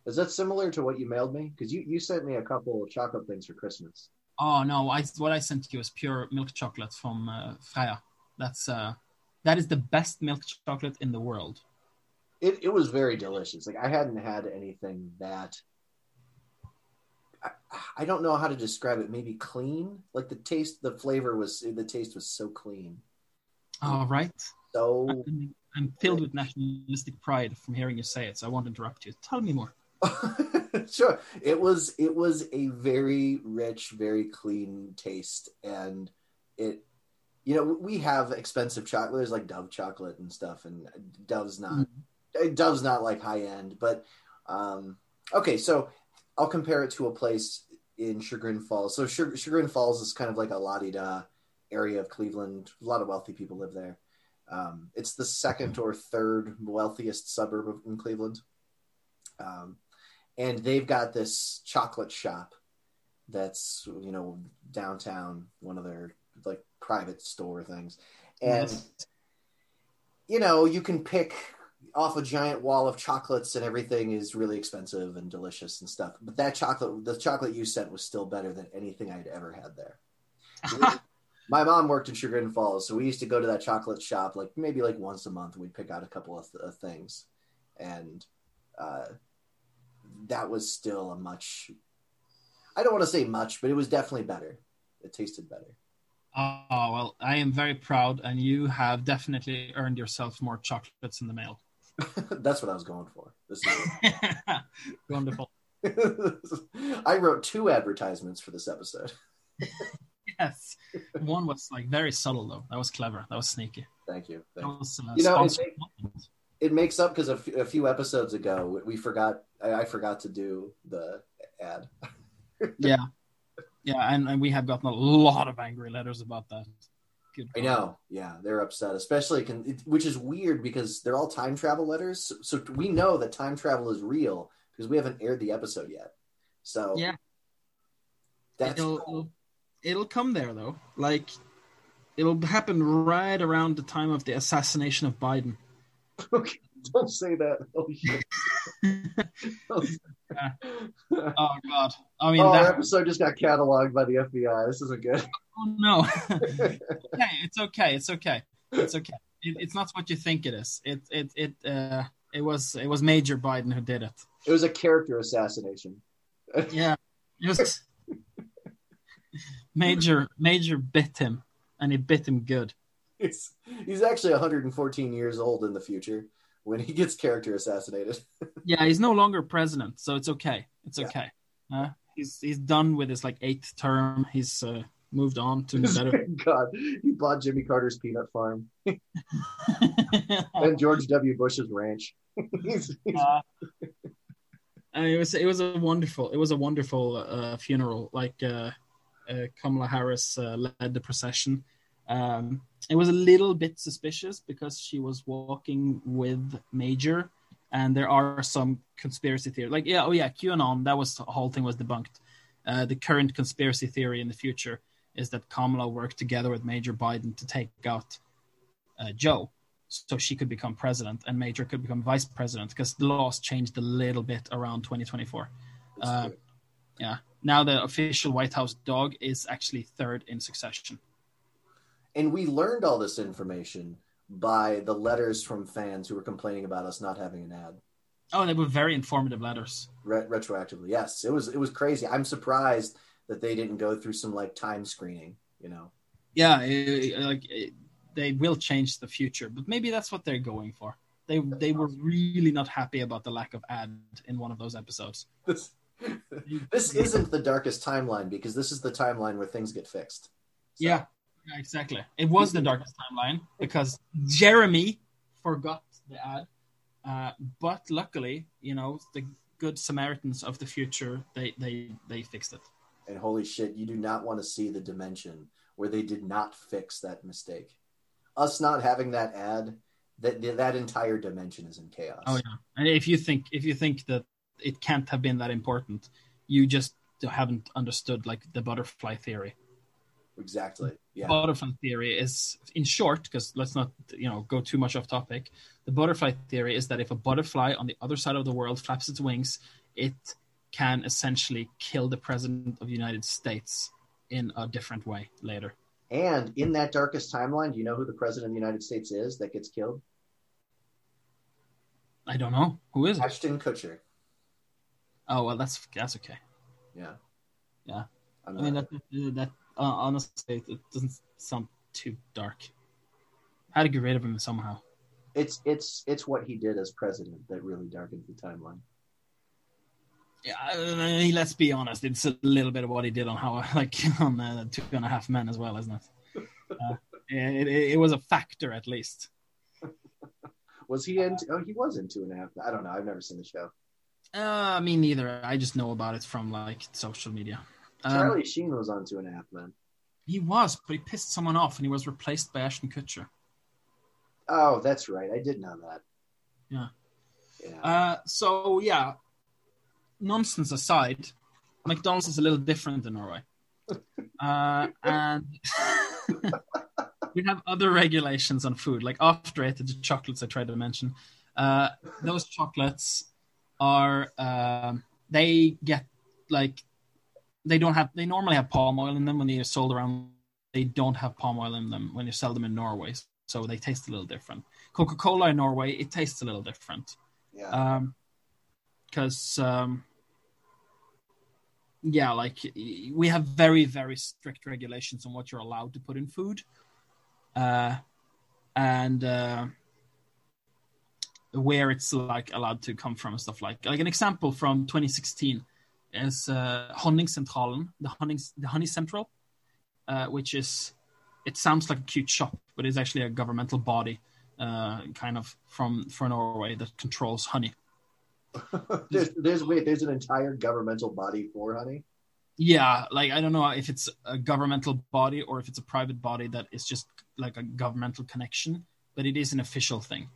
Is that similar to what you mailed me? Because you, you sent me a couple of chocolate things for Christmas. Oh no! I what I sent you was pure milk chocolate from uh, Freia. That's uh, that is the best milk chocolate in the world. It it was very delicious. Like I hadn't had anything that I, I don't know how to describe it. Maybe clean. Like the taste, the flavor was the taste was so clean. Oh right. So I'm, filled with nationalistic pride from hearing you say it. So I won't interrupt you. Tell me more. sure. It was it was a very rich, very clean taste, and it. You know, we have expensive chocolate, there's like Dove chocolate and stuff, and Dove's not Dove's not like high end, but um, okay. So I'll compare it to a place in Chagrin Falls. So Chag- Chagrin Falls is kind of like a la da area of Cleveland. A lot of wealthy people live there. Um, it's the second or third wealthiest suburb of, in Cleveland. Um, and they've got this chocolate shop that's you know downtown, one of their like private store things, and you know you can pick off a giant wall of chocolates and everything is really expensive and delicious and stuff. But that chocolate, the chocolate you sent was still better than anything I'd ever had there. My mom worked in Sugar Chagrin Falls, so we used to go to that chocolate shop like maybe like once a month. We'd pick out a couple of, of things, and uh, that was still a much. I don't want to say much, but it was definitely better. It tasted better. Oh well, I am very proud, and you have definitely earned yourself more chocolates in the mail. That's what I was going for. This Wonderful. I wrote two advertisements for this episode. Yes. One was like very subtle though. That was clever. That was sneaky. Thank you. That Thank you. was uh, You know, it- content. It makes up because a, f- a few episodes ago we- forgot. I, I forgot to do the ad. yeah, yeah, and, and we have gotten a lot of angry letters about that. I know. Yeah, they're upset, especially can, it, which is weird because they're all time travel letters. So, so we know that time travel is real because we haven't aired the episode yet. So Yeah. that's it'll, it'll it'll come there though. Like it'll happen right around the time of the assassination of Biden. okay. Don't say that. Oh shit. oh, Oh God! I mean, our that, episode just got cataloged by the FBI. This isn't good. oh no. okay, it's okay. It's okay. It's okay. It, it's not what you think it is. It it it uh it was it was Major Biden who did it. It was a character assassination. Yeah, it was Major Major bit him, and he bit him good. He's, he's actually 114 years old in the future when he gets character assassinated. Yeah, he's no longer president, so it's okay. It's Yeah. okay. Uh, he's he's done with his like eighth term. He's uh, moved on to better. God, he bought Jimmy Carter's peanut farm and George W. Bush's ranch. he's, he's, Uh, it was it was a wonderful it was a wonderful uh, funeral. Like uh, uh, Kamala Harris uh, led the procession. Um, it was a little bit suspicious because she was walking with Major, and there are some conspiracy theories. Like yeah, oh yeah, QAnon. That was the whole thing was debunked. Uh, the current conspiracy theory in the future is that Kamala worked together with Major Biden to take out uh, Joe so she could become president and Major could become vice president because the laws changed a little bit around 2024. Uh, yeah. Now the official White House dog is actually third in succession. and we learned all this information by the letters from fans who were complaining about us not having an ad Oh, they were very informative letters. Re- retroactively. Yes, it was it was crazy. I'm surprised that they didn't go through some like time screening. You know. Yeah, it, like it, they will change the future, but maybe that's what they're going for. They they were really not happy about the lack of ad in one of those episodes. This isn't the darkest timeline because this is the timeline where things get fixed. So, Yeah, yeah, exactly. It was the darkest timeline because Jeremy forgot the ad, uh, but luckily, you know, the good Samaritans of the future they they they fixed it. And holy shit, you do not want to see the dimension where they did not fix that mistake. Us not having that ad, that that entire dimension is in chaos. Oh yeah, and if you think if you think that it can't have been that important, you just haven't understood like the butterfly theory. Exactly. Yeah. Butterfly theory is, in short, because let's not you know go too much off topic. The butterfly theory is that if a butterfly on the other side of the world flaps its wings, it can essentially kill the president of the United States in a different way later. And in that darkest timeline, do you know who the president of the United States is that gets killed? I don't know who is it. Ashton Kutcher. Oh well, that's that's okay. Yeah. Yeah. I mean not- that that uh, honestly it doesn't sound too dark. Had to get rid of him somehow. it's it's it's what he did as president that really darkens the timeline. Yeah, I mean, let's be honest. It's a little bit of what he did on how, like, on uh, Two and a Half Men as well, isn't it? Uh, it, it? It was a factor, at least. Was he in? Oh, he was in Two and a Half. I don't know. I've never seen the show. Uh, me neither. I just know about it from like social media. Um, Charlie Sheen was on Two and a Half Men. he was, but he pissed someone off, and he was replaced by Ashton Kutcher. Oh, that's right. I did know that. Yeah. Yeah. Uh, so yeah, nonsense aside, McDonald's is a little different in Norway, uh, and we have other regulations on food, like after it, the chocolates. I tried to mention uh, those chocolates are um, they get like they don't have they normally have palm oil in them when they are sold around. They don't have palm oil in them when you sell them in Norway, so they taste a little different. Coca-Cola in Norway, it tastes a little different yeah. um because um yeah like we have very very strict regulations on what you're allowed to put in food uh and uh where it's like allowed to come from and stuff like like an example from 2016 is uh Honningsentralen, the honey the honey central uh which is it sounds like a cute shop but it's actually a governmental body uh kind of from for Norway that controls honey there's there's wait there's an entire governmental body for honey. Yeah, like I don't know if it's a governmental body or if it's a private body that is just like a governmental connection, but it is an official thing.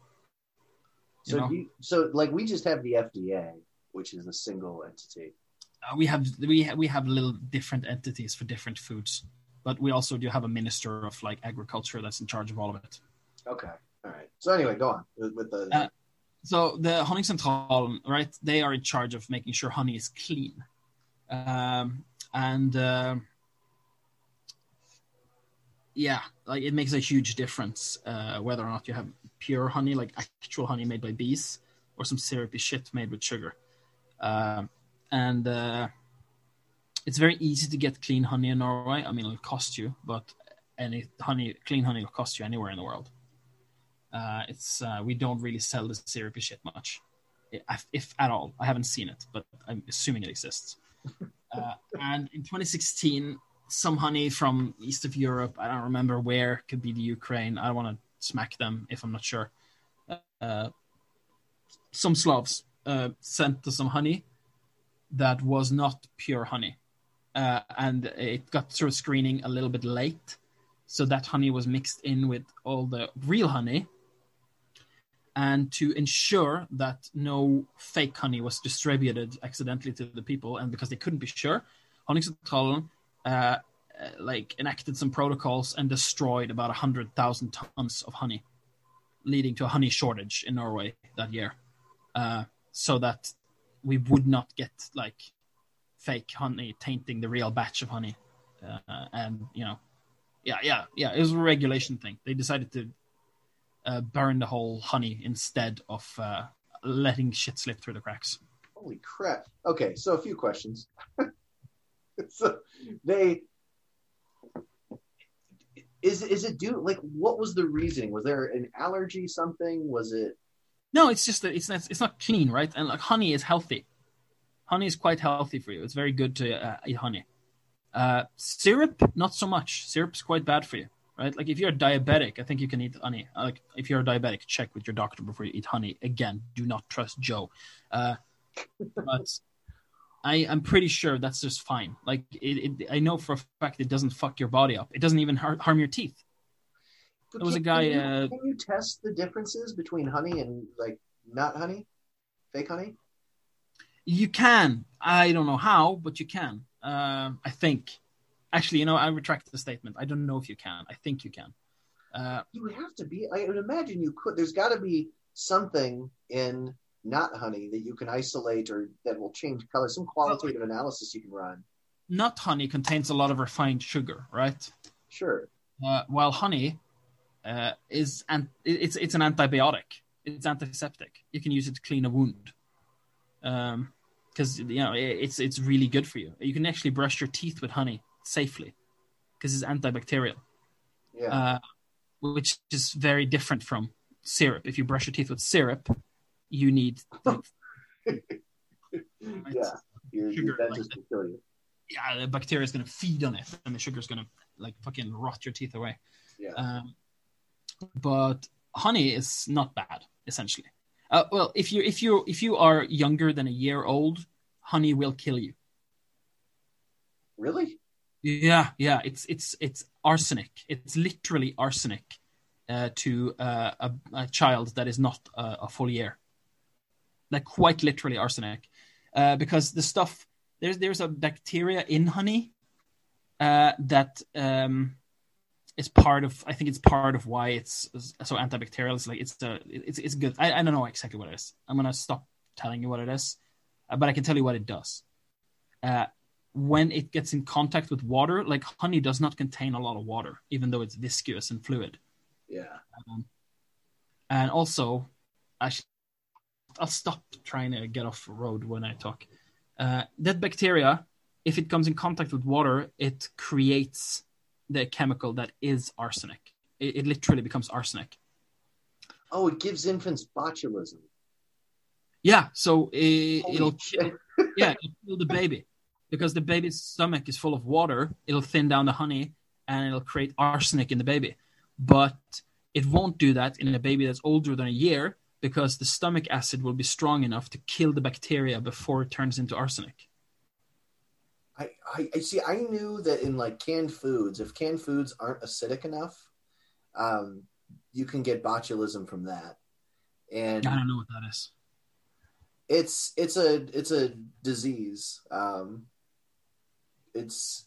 You So know? you, so like we just have the FDA, which is a single entity. Uh, we have we ha- we have little different entities for different foods, but we also do have a minister of like agriculture that's in charge of all of it. Okay. All right. So anyway, go on with, with the. Uh, So the Honey Central, right? They are in charge of making sure honey is clean, um, and uh, yeah, like it makes a huge difference uh, whether or not you have pure honey, like actual honey made by bees, or some syrupy shit made with sugar. Um and uh, it's very easy to get clean honey in Norway. I mean, it'll cost you, but any honey, clean honey, will cost you anywhere in the world. Uh, it's uh, we don't really sell the syrupy shit much, if, if at all. I haven't seen it, but I'm assuming it exists. uh, and in 2016, some honey from east of Europe, I don't remember where, could be the Ukraine. I want to smack them if I'm not sure. Uh, some Slavs uh, sent us some honey that was not pure honey, uh, and it got through screening a little bit late. So that honey was mixed in with all the real honey, and to ensure that no fake honey was distributed accidentally to the people, and because they couldn't be sure, Honningsentralen uh, like enacted some protocols and destroyed about hundred thousand tons of honey, leading to a honey shortage in Norway that year, uh, so that we would not get like fake honey tainting the real batch of honey, uh, and you know, yeah, yeah, yeah, it was a regulation thing. They decided to uh, burn the whole honey instead of uh, letting shit slip through the cracks. Holy crap. Okay, so a few questions. so they is is it due like what was the reasoning? Was there an allergy something? Was it No, it's just that it's not, it's not clean, right? And like honey is healthy. Honey is quite healthy for you. It's very good to uh, eat honey. Uh, syrup, not so much. Syrup's quite bad for you, right? Like if you're diabetic, I think you can eat honey. Like if you're a diabetic, check with your doctor before you eat honey. Again, do not trust Joe. Uh, but I, I'm pretty sure that's just fine. Like it, it, I know for a fact it doesn't fuck your body up. It doesn't even har- harm your teeth. But There was a guy, Can you, uh, can you test the differences between honey and like not honey, fake honey? You can. I don't know how, but you can. Uh, I think. Actually, you know, I retract the statement. I don't know if you can. I think you can. Uh, You would have to be. I would imagine you could. There's got to be something in not honey that you can isolate or that will change color. Some qualitative analysis you can run. nut honey contains a lot of refined sugar, right? Sure. Uh, while honey uh, is an it's it's an antibiotic. It's antiseptic. You can use it to clean a wound. Um, because you know it, it's it's really good for you. You can actually brush your teeth with honey safely because it's antibacterial. Yeah. uh, which is very different from syrup. If you brush your teeth with syrup, you need like, yeah. Your, your sugar like that. will kill you. yeah, the bacteria is going to feed on it, and the sugar is going to like fucking rot your teeth away. Yeah. Um, but honey is not bad, essentially. Uh, well, if you if you if you are younger than a year old, honey will kill you. really? Yeah, yeah, it's it's it's arsenic. It's literally arsenic uh, to uh, a, a child that is not uh, a full year. Like quite literally arsenic, uh, because the stuff there's there's a bacteria in honey uh, that um, is part of. I think it's part of why it's so antibacterial. It's like it's a it's it's good. I, I don't know exactly what it is. I'm gonna stop telling you what it is, uh, but I can tell you what it does. Uh, when it gets in contact with water, like honey does not contain a lot of water, even though it's viscous and fluid. Yeah. And also, I sh- I'll stop trying to get off road when I talk. Uh, that bacteria, if it comes in contact with water, it creates the chemical that is arsenic. It, it literally becomes arsenic. Oh, it gives infants botulism. Yeah, so it, it'll shit. yeah, it'll kill the baby because the baby's stomach is full of water. It'll thin down the honey and it'll create arsenic in the baby. But it won't do that in a baby that's older than a year because the stomach acid will be strong enough to kill the bacteria before it turns into arsenic. I, I, I see. I knew that in like canned foods, if canned foods aren't acidic enough, um, you can get botulism from that. And I don't know what that is. it's it's a it's a disease. Um, it's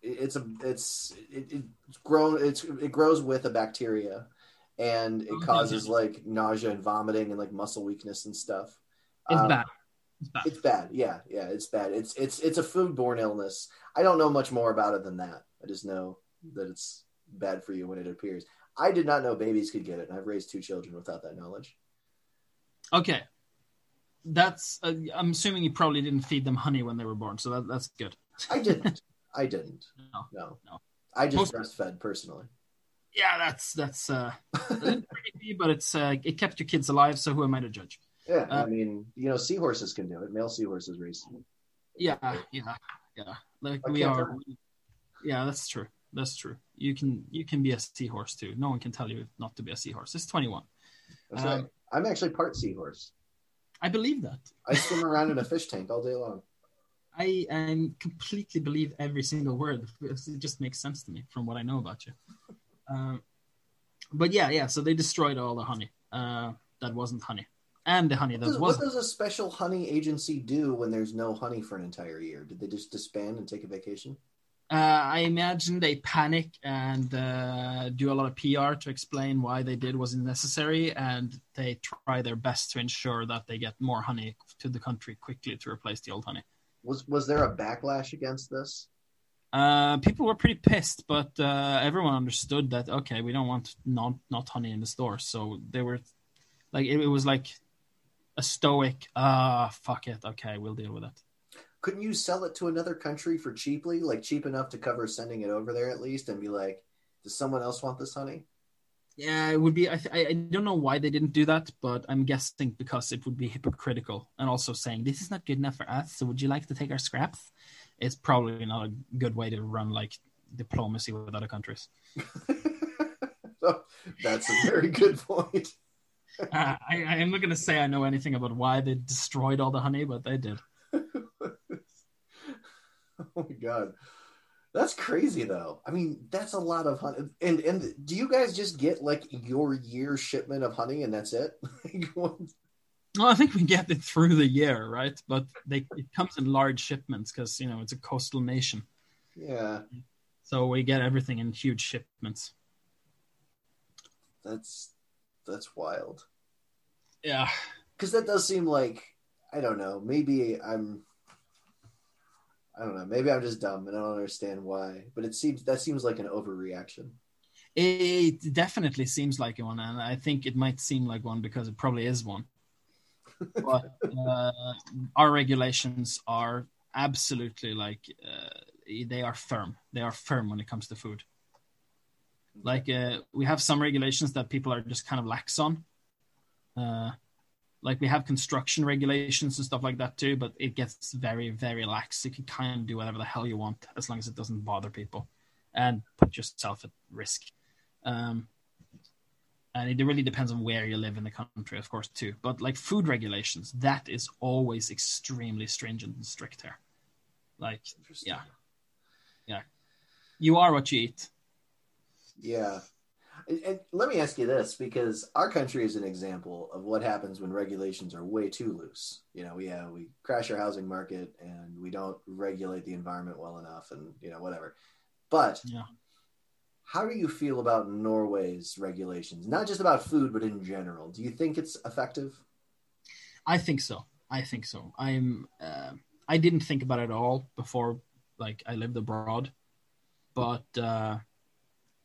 it's a it's it, it's grown it's it grows with a bacteria, and it causes like nausea and vomiting and like muscle weakness and stuff. It's Um, bad. It's bad. It's bad. Yeah, yeah, it's bad. It's it's it's a foodborne illness. I don't know much more about it than that. I just know that it's bad for you when it appears. I did not know babies could get it, and I've raised two children without that knowledge. Okay. That's. Uh, I'm assuming you probably didn't feed them honey when they were born, so that, that's good. I didn't. I didn't. No, No. no. I just Most- breastfed personally. Yeah, that's that's uh, creepy, but it's uh, it kept your kids alive. So who am I to judge? Yeah, Uh, I mean, you know, seahorses can do it. Male seahorses raise. Yeah, yeah, yeah. Like we are. tell. Yeah, that's true. That's true. You can you can be a seahorse too. No one can tell you not to be a seahorse. It's 21. That's Um, right. I'm actually part seahorse. I believe that. I swim around in a fish tank all day long. I um, completely believe every single word. It just makes sense to me from what I know about you. Um, but yeah, yeah. So they destroyed all the honey uh, that wasn't honey, and the honey What that does, was. what does a special honey agency do when there's no honey for an entire year? Did they just disband and take a vacation? Uh, I imagine they panic and uh, do a lot of PR to explain why they did wasn't necessary, and they try their best to ensure that they get more honey to the country quickly to replace the old honey. Was was there a backlash against this? Uh, people were pretty pissed, but uh, everyone understood that. Okay, we don't want not not honey in the store, so they were like it, it was like a stoic. Ah, fuck it. Okay, we'll deal with it. Couldn't you sell it to another country for cheaply, like cheap enough to cover sending it over there at least, and be like, does someone else want this honey? Yeah, it would be. I, I don't know why they didn't do that, but I'm guessing because it would be hypocritical and also saying this is not good enough for us. So would you like to take our scraps? It's probably not a good way to run like diplomacy with other countries. That's a very good point. uh, I, I'm not going to say I know anything about why they destroyed all the honey, but they did. oh my god. That's crazy though. I mean, that's a lot of honey. And and do you guys just get like your year shipment of honey and that's it? Well, I think we get it through the year, right? But they it comes in large shipments because you know it's a coastal nation. Yeah. So we get everything in huge shipments. That's that's wild. Yeah. Because that does seem like I don't know. Maybe I'm I don't know. Maybe I'm just dumb and I don't understand why. But it seems that seems like an overreaction. It definitely seems like one, and I think it might seem like one because it probably is one. But uh, our regulations are absolutely like uh, they are firm. They are firm when it comes to food. Like uh, we have some regulations that people are just kind of lax on. Uh, like we have construction regulations and stuff like that too, but it gets very, very lax. You can kind of do whatever the hell you want as long as it doesn't bother people and put yourself at risk. Um, and it really depends on where you live in the country, of course, too. But like food regulations, that is always extremely stringent and strict here. Like, yeah, yeah, you are what you eat. Yeah, and let me ask you this because our country is an example of what happens when regulations are way too loose. You know, we have, we crash our housing market and we don't regulate the environment well enough and, you know, whatever. But yeah. How do you feel about Norway's regulations? Not just about food, but in general. Do you think it's effective? I think so. I think so. I'm, uh, I didn't think about it at all before, like, I lived abroad. But, uh,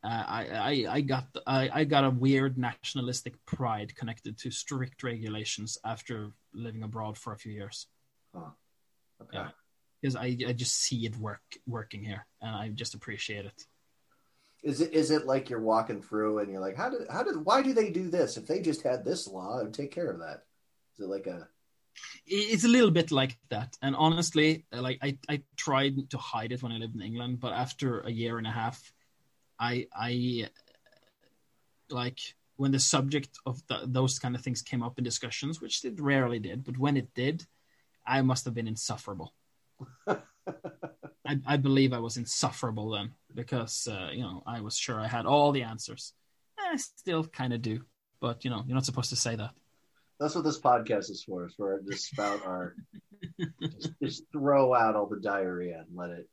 I, I, I got I, I got a weird nationalistic pride connected to strict regulations after living abroad for a few years. Oh, okay. Yeah, because I, I just see it work working here, and I just appreciate it. Is it is it like you're walking through and you're like, how did how did why do they do this? If they just had this law, it would take care of that. Is it like a? It's a little bit like that, and honestly, like I I tried to hide it when I lived in England, but after a year and a half I I like when the subject of the, those kind of things came up in discussions, which it rarely did, but when it did, I must have been insufferable. I, I, believe I was insufferable then because uh, you know I was sure I had all the answers. I still kind of do, but you know you're not supposed to say that. That's what this podcast is for. Is for to spout our just, just throw out all the diarrhea and let it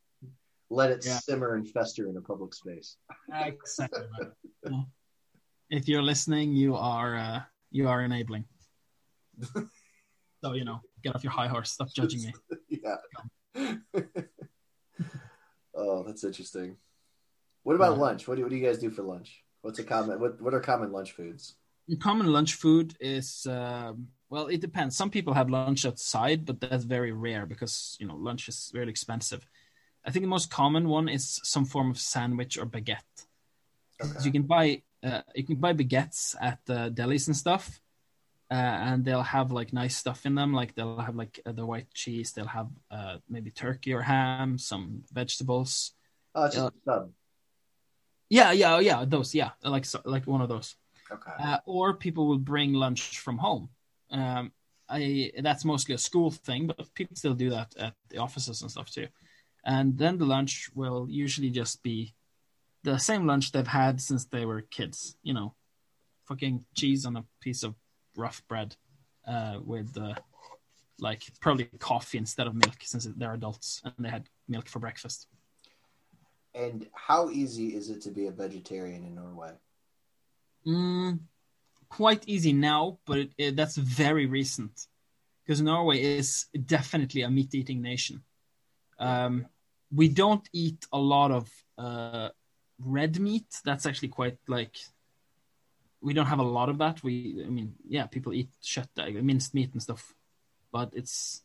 let it yeah. simmer and fester in a public space. Exactly. if you're listening, you are uh, you are enabling. so you know, get off your high horse. Stop judging me. yeah. Oh, that's interesting. What about lunch? What do, what do you guys do for lunch? What's a common? What what are common lunch foods? Common lunch food is uh, well, it depends. Some people have lunch outside, but that's very rare because you know lunch is really expensive. I think the most common one is some form of sandwich or baguette. Okay. You can buy uh, you can buy baguettes at uh, delis and stuff, uh, and they'll have like nice stuff in them. Like they'll have like uh, the white cheese. They'll have uh, maybe turkey or ham, some vegetables. Oh, it's just uh, Yeah, yeah, yeah. Those, yeah, like so, like one of those. Okay. or people will bring lunch from home. Um, I that's mostly a school thing, but people still do that at the offices and stuff too. And then the lunch will usually just be the same lunch they've had since they were kids. You know, fucking cheese on a piece of rough bread uh, with uh, like probably coffee instead of milk since they're adults and they had milk for breakfast. And how easy is it to be a vegetarian in Norway? Mm, quite easy now, but it, it, that's very recent because Norway is definitely a meat eating nation. Um, we don't eat a lot of uh, red meat. That's actually quite like we don't have a lot of that. We, I mean, yeah, people eat shut minced meat and stuff, but it's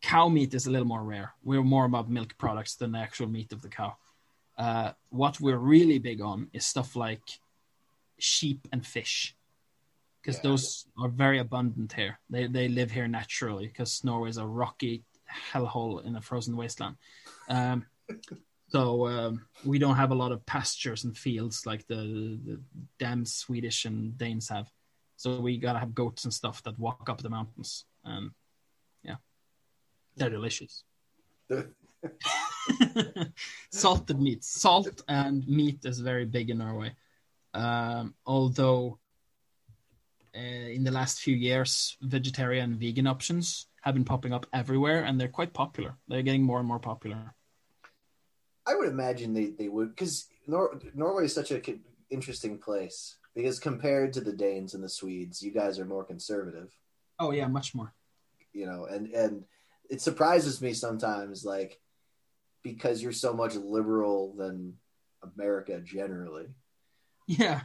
cow meat is a little more rare. We're more about milk products than the actual meat of the cow. Uh, what we're really big on is stuff like sheep and fish, because yeah. those are very abundant here. They they live here naturally because Norway is a rocky hellhole in a frozen wasteland. Um, so um, we don't have a lot of pastures and fields like the, the damn Swedish and Danes have. So we gotta have goats and stuff that walk up the mountains. And yeah, they're delicious. Salted meat, salt and meat is very big in Norway. Um, although uh, in the last few years, vegetarian and vegan options have been popping up everywhere, and they're quite popular. They're getting more and more popular. I would imagine they, they would because Nor- Norway is such an interesting place because compared to the Danes and the Swedes, you guys are more conservative. Oh yeah, much more. You know, and and it surprises me sometimes, like because you're so much liberal than America generally. Yeah.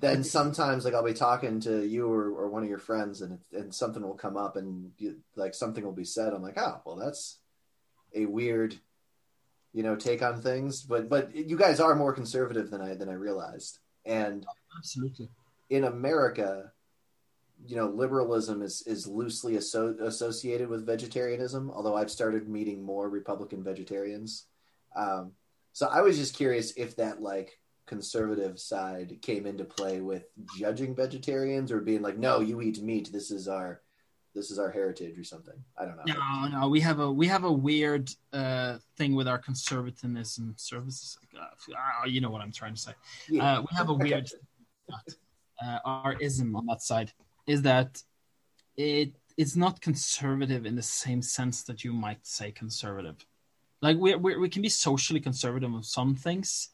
Then sometimes, like I'll be talking to you or, or one of your friends, and and something will come up, and you, like something will be said. I'm like, oh, well, that's a weird you know take on things but but you guys are more conservative than i than i realized. And absolutely. in america you know liberalism is is loosely asso- associated with vegetarianism although i've started meeting more republican vegetarians. Um, so i was just curious if that like conservative side came into play with judging vegetarians or being like no you eat meat. This is our this is our heritage or something. I don't know. No, no, we have a we have a weird uh, thing with our conservatism services. Uh, you know what I'm trying to say. Yeah. Uh, we have a weird uh, our ism on that side is that it it's not conservative in the same sense that you might say conservative. Like we we we can be socially conservative on some things,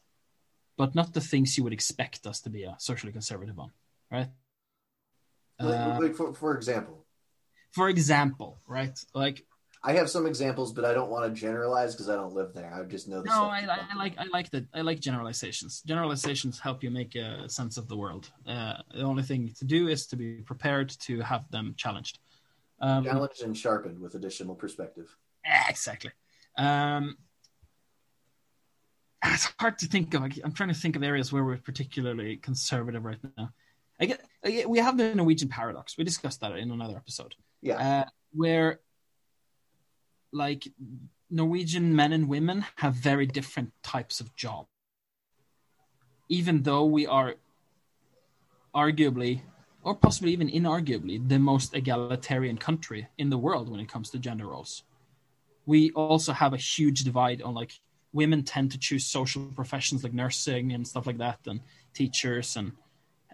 but not the things you would expect us to be uh, socially conservative on, right? Like, like for, for example, for example, right? Like I have some examples, but I don't want to generalize because I don't live there. I just know. The no, I, I, like I like that. I like generalizations. Generalizations help you make a sense of the world. Uh, the only thing to do is to be prepared to have them challenged. Um, challenged and sharpened with additional perspective. Exactly. Um, it's hard to think of. I'm trying to think of areas where we're particularly conservative right now. I get, I get we have the Norwegian paradox. We discussed that in another episode. Yeah. Uh, where like Norwegian men and women have very different types of job. Even though we are arguably, or possibly even inarguably, the most egalitarian country in the world when it comes to gender roles, we also have a huge divide on like women tend to choose social professions like nursing and stuff like that, and teachers and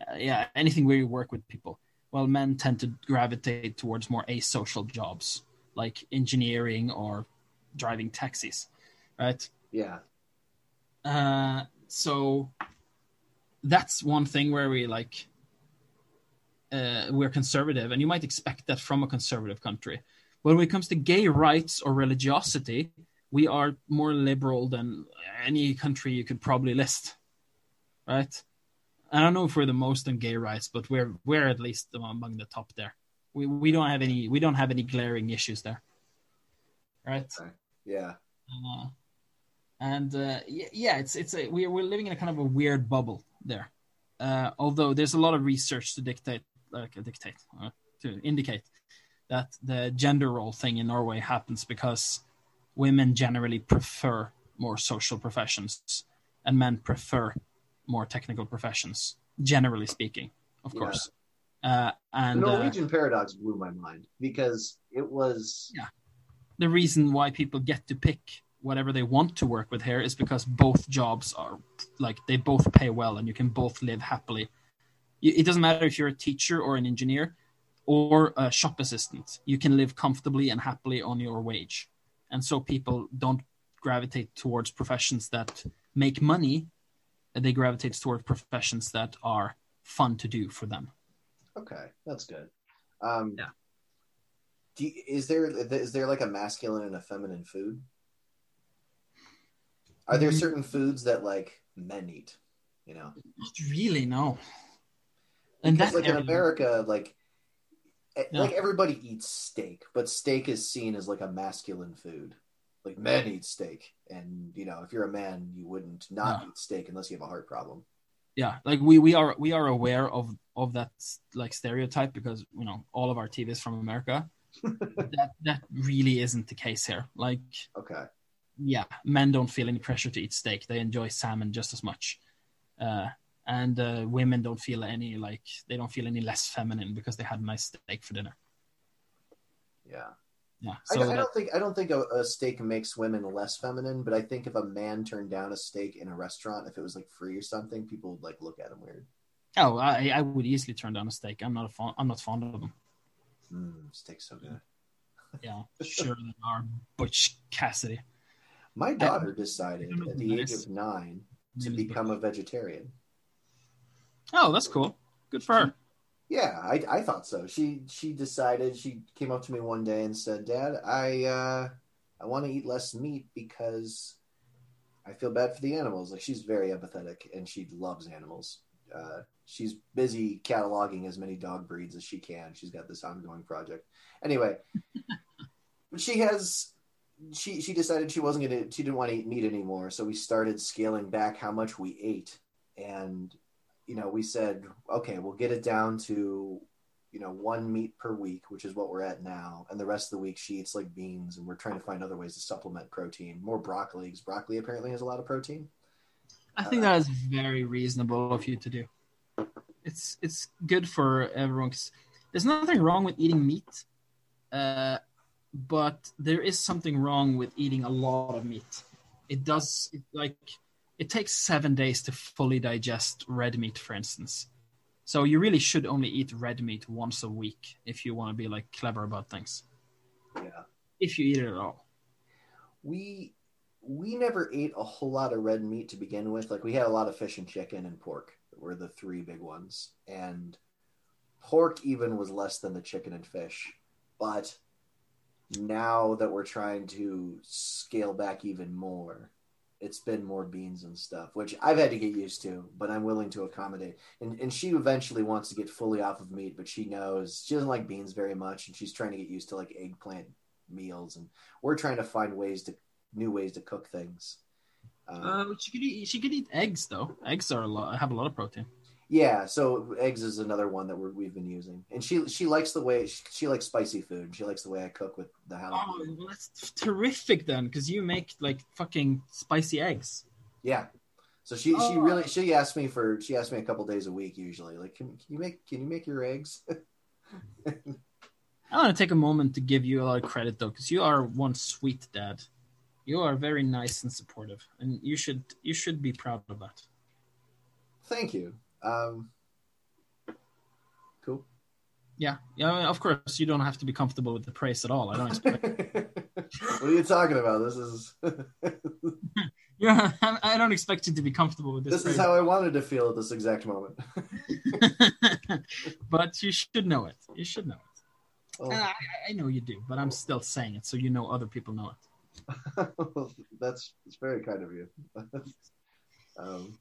uh, yeah, anything where you work with people Well, men tend to gravitate towards more asocial jobs like engineering or driving taxis, right? Yeah. Uh, so that's one thing where we like uh, we're conservative, and you might expect that from a conservative country. But when it comes to gay rights or religiosity, we are more liberal than any country you could probably list, right? I don't know if we're the most on gay rights, but we're we're at least among the top there. We we don't have any we don't have any glaring issues there, right? Yeah. Uh, and uh, yeah, it's it's a we're we're living in a kind of a weird bubble there. Uh, although there's a lot of research to dictate, like uh, dictate, uh, to indicate that the gender role thing in Norway happens because women generally prefer more social professions and men prefer more technical professions, generally speaking, of yeah. course. Uh, and the Norwegian uh, paradox blew my mind because it was yeah. The reason why people get to pick whatever they want to work with here is because both jobs are like they both pay well and you can both live happily. It doesn't matter if you're a teacher or an engineer or a shop assistant. You can live comfortably and happily on your wage. And so people don't gravitate towards professions that make money they gravitate toward professions that are fun to do for them. Okay, that's good. Um, yeah. You, is there is there like a masculine and a feminine food? Are there Mhm. certain foods that like men eat? You know, Not really, no. And because that like in America, like like everybody eats steak, but steak is seen as like a masculine food. Like men eat steak, and you know, if you're a man, you wouldn't not Yeah. eat steak unless you have a heart problem. yeah like we we are we are aware of of that like stereotype because you know all of our tv is from america. That that really isn't the case here. Like Okay, yeah men don't feel any pressure to eat steak. They enjoy salmon just as much. Uh and uh, women don't feel any like they don't feel any less feminine because they had a nice steak for dinner. Yeah. Yeah I, so don't- I don't think I don't think a, a steak makes women less feminine, but I think if a man turned down a steak in a restaurant, if it was like free or something, people would like look at him weird. oh I, I would easily turn down a steak i'm not a fond i'm not fond of them Mm, steak's so good. yeah sure they are butch cassidy My daughter decided at the age of nine to become a vegetarian. oh that's cool good for her Yeah, I, I thought so. She she decided. She came up to me one day and said, "Dad, I uh, I want to eat less meat because I feel bad for the animals." Like she's very empathetic and she loves animals. Uh, she's busy cataloging as many dog breeds as she can. She's got this ongoing project. Anyway, she has she she decided she wasn't gonna she didn't want to eat meat anymore. So we started scaling back how much we ate and you know, we said, okay, we'll get it down to, you know, one meat per week, which is what we're at now. And the rest of the week, she eats like beans, and we're trying to find other ways to supplement protein. More broccoli, because broccoli apparently has a lot of protein. I think that is very reasonable of you to do. It's it's good for everyone. 'cause there's nothing wrong with eating meat, uh, but there is something wrong with eating a lot of meat. It does it, like it takes seven days to fully digest red meat, for instance. So you really should only eat red meat once a week if you want to be like clever about things. Yeah. If you eat it at all. We we never ate a whole lot of red meat to begin with. Like we had a lot of fish and chicken and pork were the three big ones. And pork even was less than the chicken and fish. But now that we're trying to scale back even more, it's been more beans and stuff, which I've had to get used to, but I'm willing to accommodate. And and she eventually wants to get fully off of meat, but she knows she doesn't like beans very much, and she's trying to get used to like eggplant meals, and we're trying to find ways to new ways to cook things. Um, Uh, she could eat she could eat eggs though. Eggs are a lot have a lot of protein. Yeah, so eggs is another one that we're, we've been using, and she she likes the way she, she likes spicy food. She likes the way I cook with the Oh, well, that's terrific then, because you make like fucking spicy eggs. Yeah. So she she Oh. really she asked me for she asked me a couple days a week usually like can, can you make can you make your eggs? I want to take a moment to give you a lot of credit though, because you are one sweet dad. You are very nice and supportive, and you should you should be proud of that. Thank you. Um, cool. Yeah, yeah. Of course, you don't have to be comfortable with the praise at all. I don't expect. what are you talking about? This is yeah, I don't expect you to be comfortable with this. this is how I wanted to feel at this exact moment. but you should know it. You should know it. Oh, I, I know you do, but I'm still saying it so you know other people know it. that's it's very kind of you. um,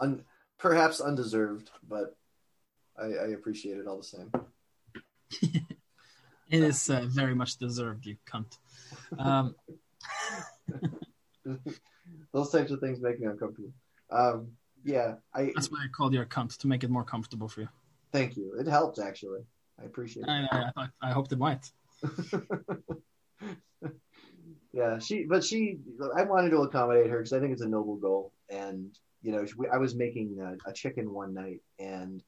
un, perhaps undeserved, but I, I appreciate it all the same. It is uh, very much deserved, you cunt. Um, Those types of things make me uncomfortable. Um, yeah, I that's why I called you a cunt to make it more comfortable for you. thank you. It helped actually. I appreciate it. I, I, I, I hoped it might. yeah, she, but she, I wanted to accommodate her because I think it's a noble goal. And, you know, I was making a, a chicken one night and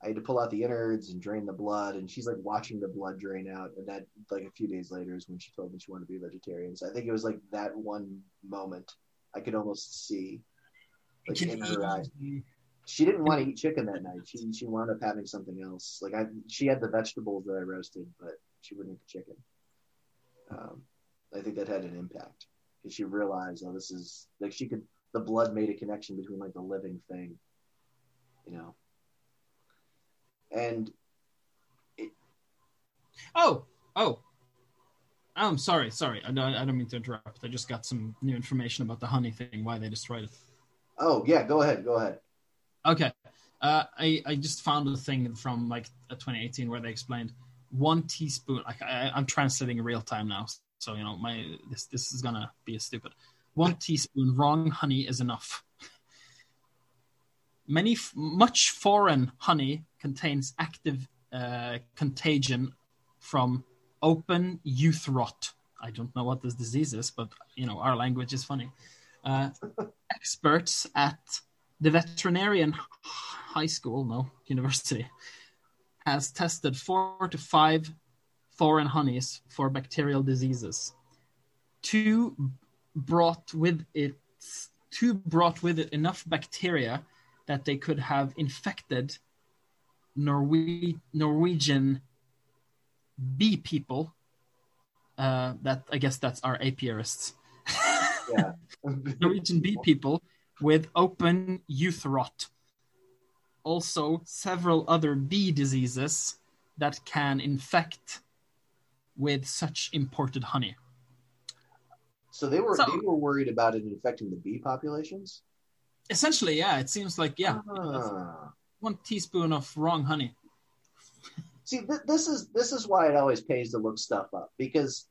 I had to pull out the innards and drain the blood. And she's like watching the blood drain out. And that, like, a few days later is when she told me she wanted to be a vegetarian. So I think it was like that one moment I could almost see, like, in her eyes. She didn't want to eat chicken that night. She she wound up having something else. Like I, she had the vegetables that I roasted, but she wouldn't eat the chicken. Um, I think that had an impact because she realized, oh, this is like she could. The blood made a connection between like the living thing, you know. And it, Oh, oh. I'm sorry, sorry. I don't, I don't mean to interrupt. I just got some new information about the honey thing, why they destroyed it. Oh yeah, go ahead, go ahead. Okay. Uh, I, I just found a thing from like 2018 where they explained one teaspoon. Like I, I'm translating in real time now, so you know my this this is gonna be a stupid. One teaspoon wrong honey is enough. Many much foreign honey contains active uh, contagion from open youth rot. I don't know what this disease is, but you know our language is funny. Uh, experts at the veterinarian high school, no university, has tested four to five foreign honeys for bacterial diseases. Two brought with it two brought with it enough bacteria that they could have infected Norwe- Norwegian bee people. Uh, that I guess that's our apiarists. Yeah. Norwegian bee people with open youth rot. Also, several other bee diseases that can infect with such imported honey. So they were So- they were worried about it infecting the bee populations. Essentially, yeah, it seems like yeah, Ah. one teaspoon of wrong honey. See, th- this is this is why it always pays to look stuff up because,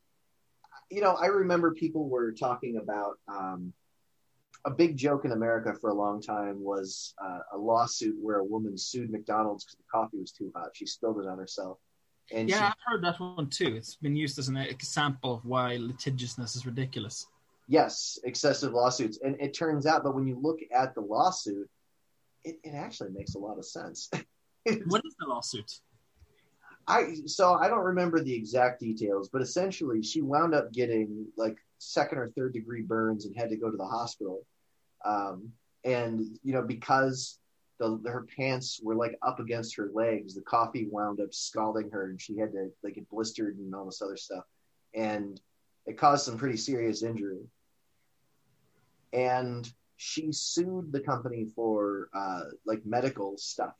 you know, I remember people were talking about um, a big joke in America for a long time was uh, a lawsuit where a woman sued McDonald's because the coffee was too hot. She spilled it on herself, and Yeah, she, I've heard that one too. It's been used as an example of why litigiousness is ridiculous. yes, excessive lawsuits. And it turns out, but when you look at the lawsuit, it, it actually makes a lot of sense. What is the lawsuit? I so I don't remember the exact details, but essentially she wound up getting like second or third degree burns and had to go to the hospital. Um, and you know because the her pants were like up against her legs, the coffee wound up scalding her, and she had to like get blistered and all this other stuff, and it caused some pretty serious injury. And she sued the company for uh, like medical stuff,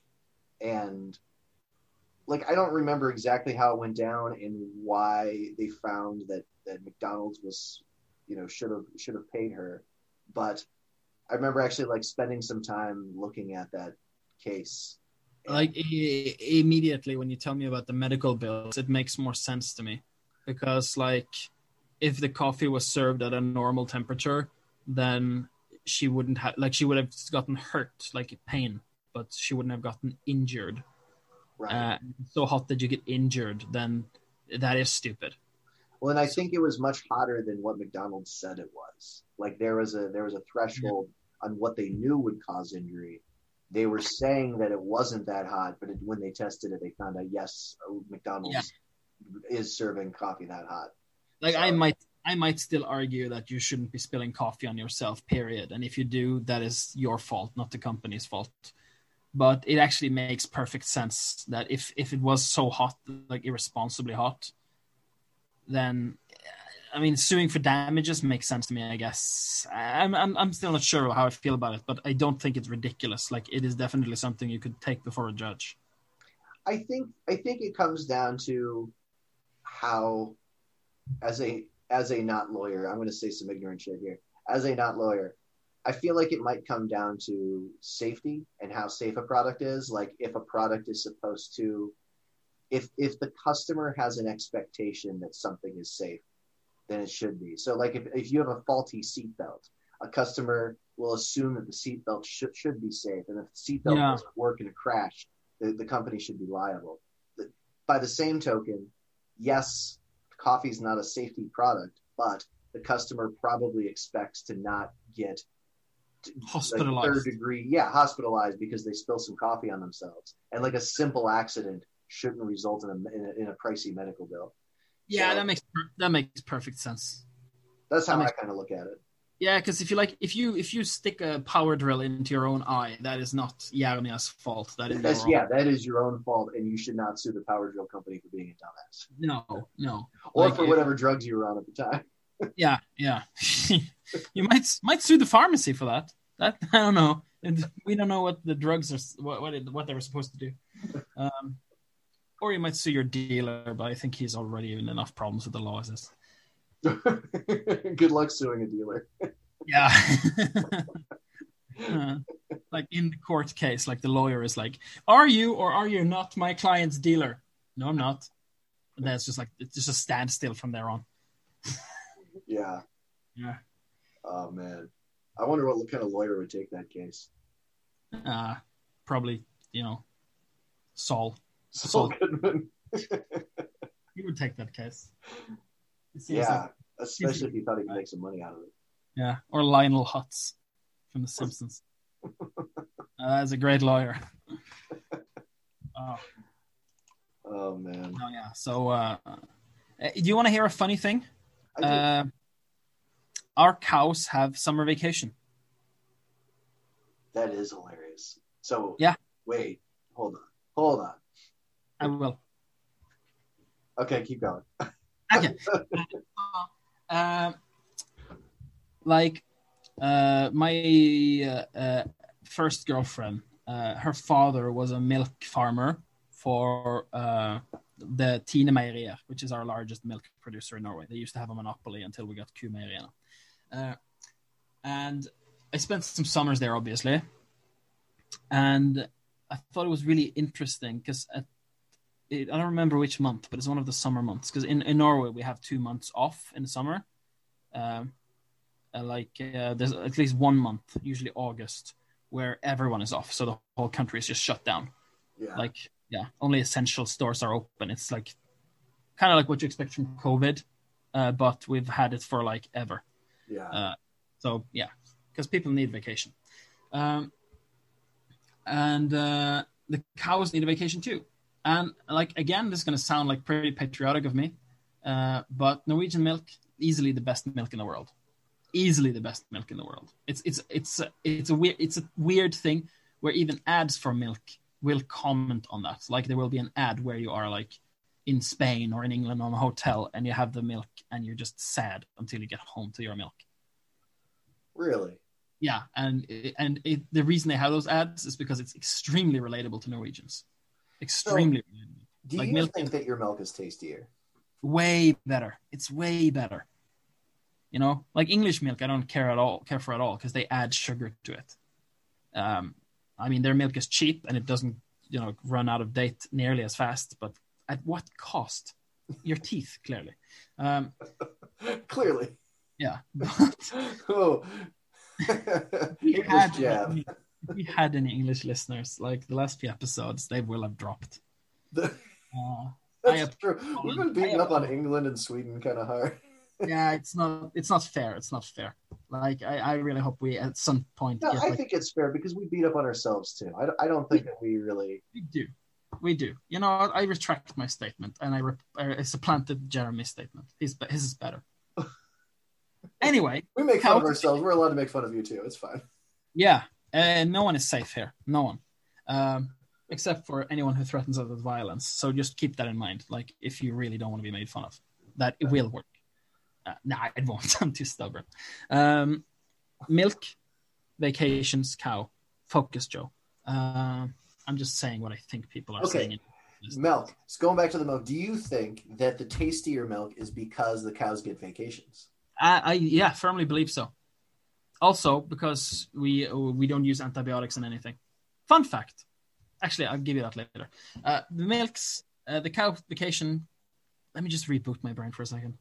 and like I don't remember exactly how it went down and why they found that that McDonald's was, you know, should have should have paid her, but I remember actually like spending some time looking at that case. Like i- immediately when you tell me about the medical bills, it makes more sense to me because like if the coffee was served at a normal temperature, then she wouldn't have like she would have gotten hurt, like pain, but she wouldn't have gotten injured. Right. Uh, so hot that you get injured, then that is stupid. well, and I think it was much hotter than what McDonald's said it was. Like there was a there was a threshold on what they knew would cause injury. They were saying that it wasn't that hot, but it, when they tested it, they found out yes, McDonald's is serving coffee that hot. Like I might I might still argue that you shouldn't be spilling coffee on yourself, period. And if you do, that is your fault, not the company's fault. But it actually makes perfect sense that if if it was so hot, like irresponsibly hot, then I mean suing for damages makes sense to me, I guess. I'm I'm I'm still not sure how I feel about it, but I don't think it's ridiculous. Like it is definitely something you could take before a judge. I think I think it comes down to how, as a as a not lawyer, I'm going to say some ignorant shit here. As a not lawyer, I feel like it might come down to safety and how safe a product is. Like if a product is supposed to, if if the customer has an expectation that something is safe, then it should be. So like if if you have a faulty seatbelt, a customer will assume that the seatbelt should should be safe, and if the seatbelt Yeah. doesn't work in a crash, the, the company should be liable. The- By the same token, yes, coffee is not a safety product, but the customer probably expects to not get t- like Hospitalized. third degree, yeah, hospitalized because they spill some coffee on themselves, and like a simple accident shouldn't result in a in a, in a pricey medical bill. Yeah, So- that makes that makes perfect sense. That's how That I kind of look at it. Yeah, because if you like, if you if you stick a power drill into your own eye, that is not Jernia's fault. That is That's, yeah, that is your own fault, and you should not sue the power drill company for being a dumbass No, no. or Like, for if- whatever drugs you were on at the time. Yeah, yeah. you might might sue the pharmacy for that. That I don't know. We don't know what the drugs are, what what, what they were supposed to do. Um, or you might sue your dealer, but I think he's already in enough problems with the law as. Good luck suing a dealer. Yeah. Uh, like in the court case, like the lawyer is like, "Are you or are you not my client's dealer?" No, I'm not. And then it's just like it's just a standstill from there on. Yeah. Yeah. Oh man, I wonder what kind of lawyer would take that case. Uh, probably, you know, Saul. Saul Goodman. He would take that case. Yeah, like- especially if he thought he could make some money out of it. yeah. Or Lionel Hutz from The Simpsons. uh, that's a great lawyer. Oh, Oh man, oh yeah. So, uh, uh, do you want to hear a funny thing? Uh, our cows have summer vacation. that is hilarious. So Yeah. wait, hold on, hold on. I will. Okay, keep going. Okay. uh, like uh, my uh, uh, first girlfriend, uh, her father was a milk farmer for uh, the Tine Meierier, which is our largest milk producer in Norway. They used to have a monopoly until we got Q Meieriene. Uh, and I spent some summers there, obviously. And I thought it was really interesting because at I don't remember which month, but it's one of the summer months because in, in Norway we have two months off in the summer. Um, uh, like uh, there's at least one month, usually August, where everyone is off, so the whole country is just shut down. Yeah, Like yeah, only essential stores are open. It's like kind of like what you expect from COVID, uh, but we've had it for like ever. yeah, Uh, so yeah, because people need vacation, um, and uh, the cows need a vacation too. And like again, this is going to sound like pretty patriotic of me, uh, but Norwegian milk easily the best milk in the world, easily the best milk in the world. It's it's it's a, it's a weird it's a weird thing where even ads for milk will comment on that. Like there will be an ad where you are like in Spain or in England on a hotel and you have the milk and you're just sad until you get home to your milk. really. Yeah, and and it, the reason they have those ads is because it's extremely relatable to Norwegians. Extremely relatable. Do Like you milk- think that your milk is tastier? way better. It's way better. You know, like English milk, I don't care at all, care for at all because they add sugar to it. Um, I mean, their milk is cheap and it doesn't, you know, run out of date nearly as fast. But at what cost? Your teeth, clearly. Um, Clearly. yeah. oh. we English had, jab. If we had any English listeners, like the last few episodes, they will have dropped. Uh, That's true. We've been beating up on England and Sweden kind of hard. yeah, it's not, it's not fair. It's not fair. Like, I, I really hope we at some point No, get I like, think it's fair because we beat up on ourselves too. I, don't- I don't think that we really. We do. We do. You know, I retract my statement and I, rep- I supplanted Jeremy's statement. His, his is better. anyway, We make fun of ourselves. We're allowed to make fun of you too. It's fine. yeah, uh, no one is safe here. No one. Um, except for anyone who threatens us with violence. So just keep that in mind. Like, if you really don't want to be made fun of, that it will work. Uh, nah, it won't. I'm too stubborn. Um, milk, vacations, cow, focus, Joe. Um I'm just saying what I think people are Okay. saying. in- Milk. So going back to the milk, do you think that the tastier milk is because the cows get vacations? I, I yeah, firmly believe so. Also, because we we don't use antibiotics in anything. Fun fact. Actually, I'll give you that later. Uh, the milks, uh, the cow vacation. Let me just reboot my brain for a second.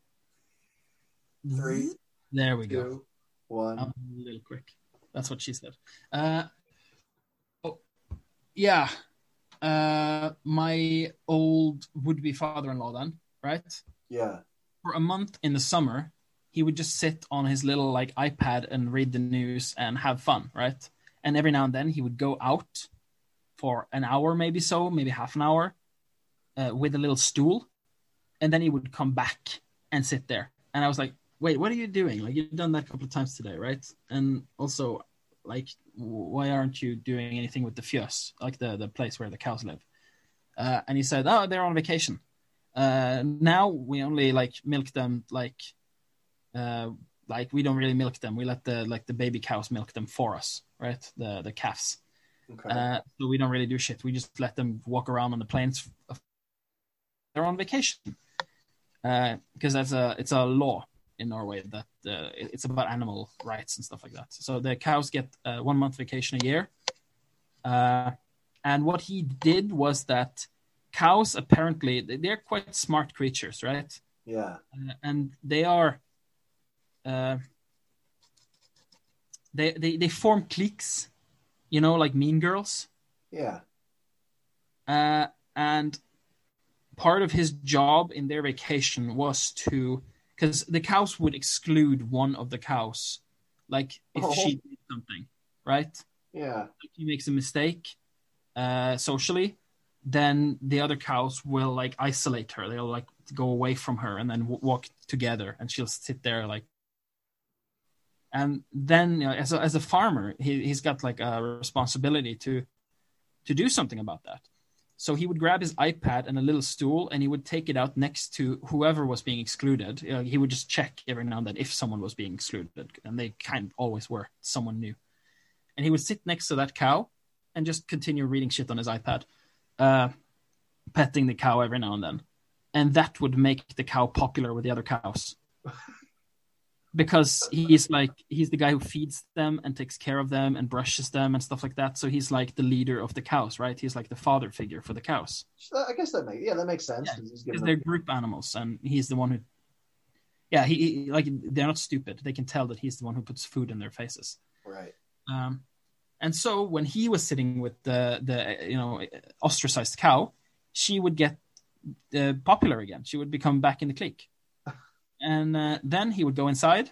Three, There we go. one. I'm a little quick. That's what she said. Uh, oh, yeah. Uh, my old would-be father-in-law, then, right? Yeah. for a month in the summer, he would just sit on his little like iPad and read the news and have fun, right? And every now and then he would go out for an hour, maybe so, maybe half an hour, uh, with a little stool, and then he would come back and sit there. And I was like, "Wait, what are you doing? Like you've done that a couple of times today, right? And also, like, why aren't you doing anything with the fjøs, like the the place where the cows live?" Uh, and he said, "Oh, they're on vacation." uh now we only like milk them like uh like we don't really milk them we let the like the baby cows milk them for us right the the calves Okay. uh so we don't really do shit we just let them walk around on the plains they're on vacation uh because that's a it's a law in Norway that uh, it's about animal rights and stuff like that. So the cows get uh, one month vacation a year. Uh, and what he did was that cows apparently they- they're quite smart creatures, right? Yeah. Uh, and they are uh, they, they they form cliques, you know, like Mean Girls. Yeah. Uh, and part of his job in their vacation was to because the cows would exclude one of the cows, like if Oh. she did something, right? Yeah. If he makes a mistake uh, socially, then the other cows will like isolate her. They'll like go away from her and then w- walk together, and she'll sit there like. And then, you know, as a, as a farmer, he he's got like a responsibility to to do something about that. So he would grab his iPad and a little stool, and he would take it out next to whoever was being excluded. You know, he would just check every now and then if someone was being excluded, and they kind of always were. Someone new, and he would sit next to that cow and just continue reading shit on his iPad, uh, petting the cow every now and then, and that would make the cow popular with the other cows. Because he's like he's the guy who feeds them and takes care of them and brushes them and stuff like that. So he's like the leader of the cows, right? He's like the father figure for the cows I guess that makes yeah that makes sense. Yeah, because they're group animals, and he's the one who. Yeah, he, he like they're not stupid. They can tell that he's the one who puts food in their faces. right. Um, and so when he was sitting with the the you know ostracized cow, she would get uh, popular again. She would become back in the clique, and uh, then he would go inside,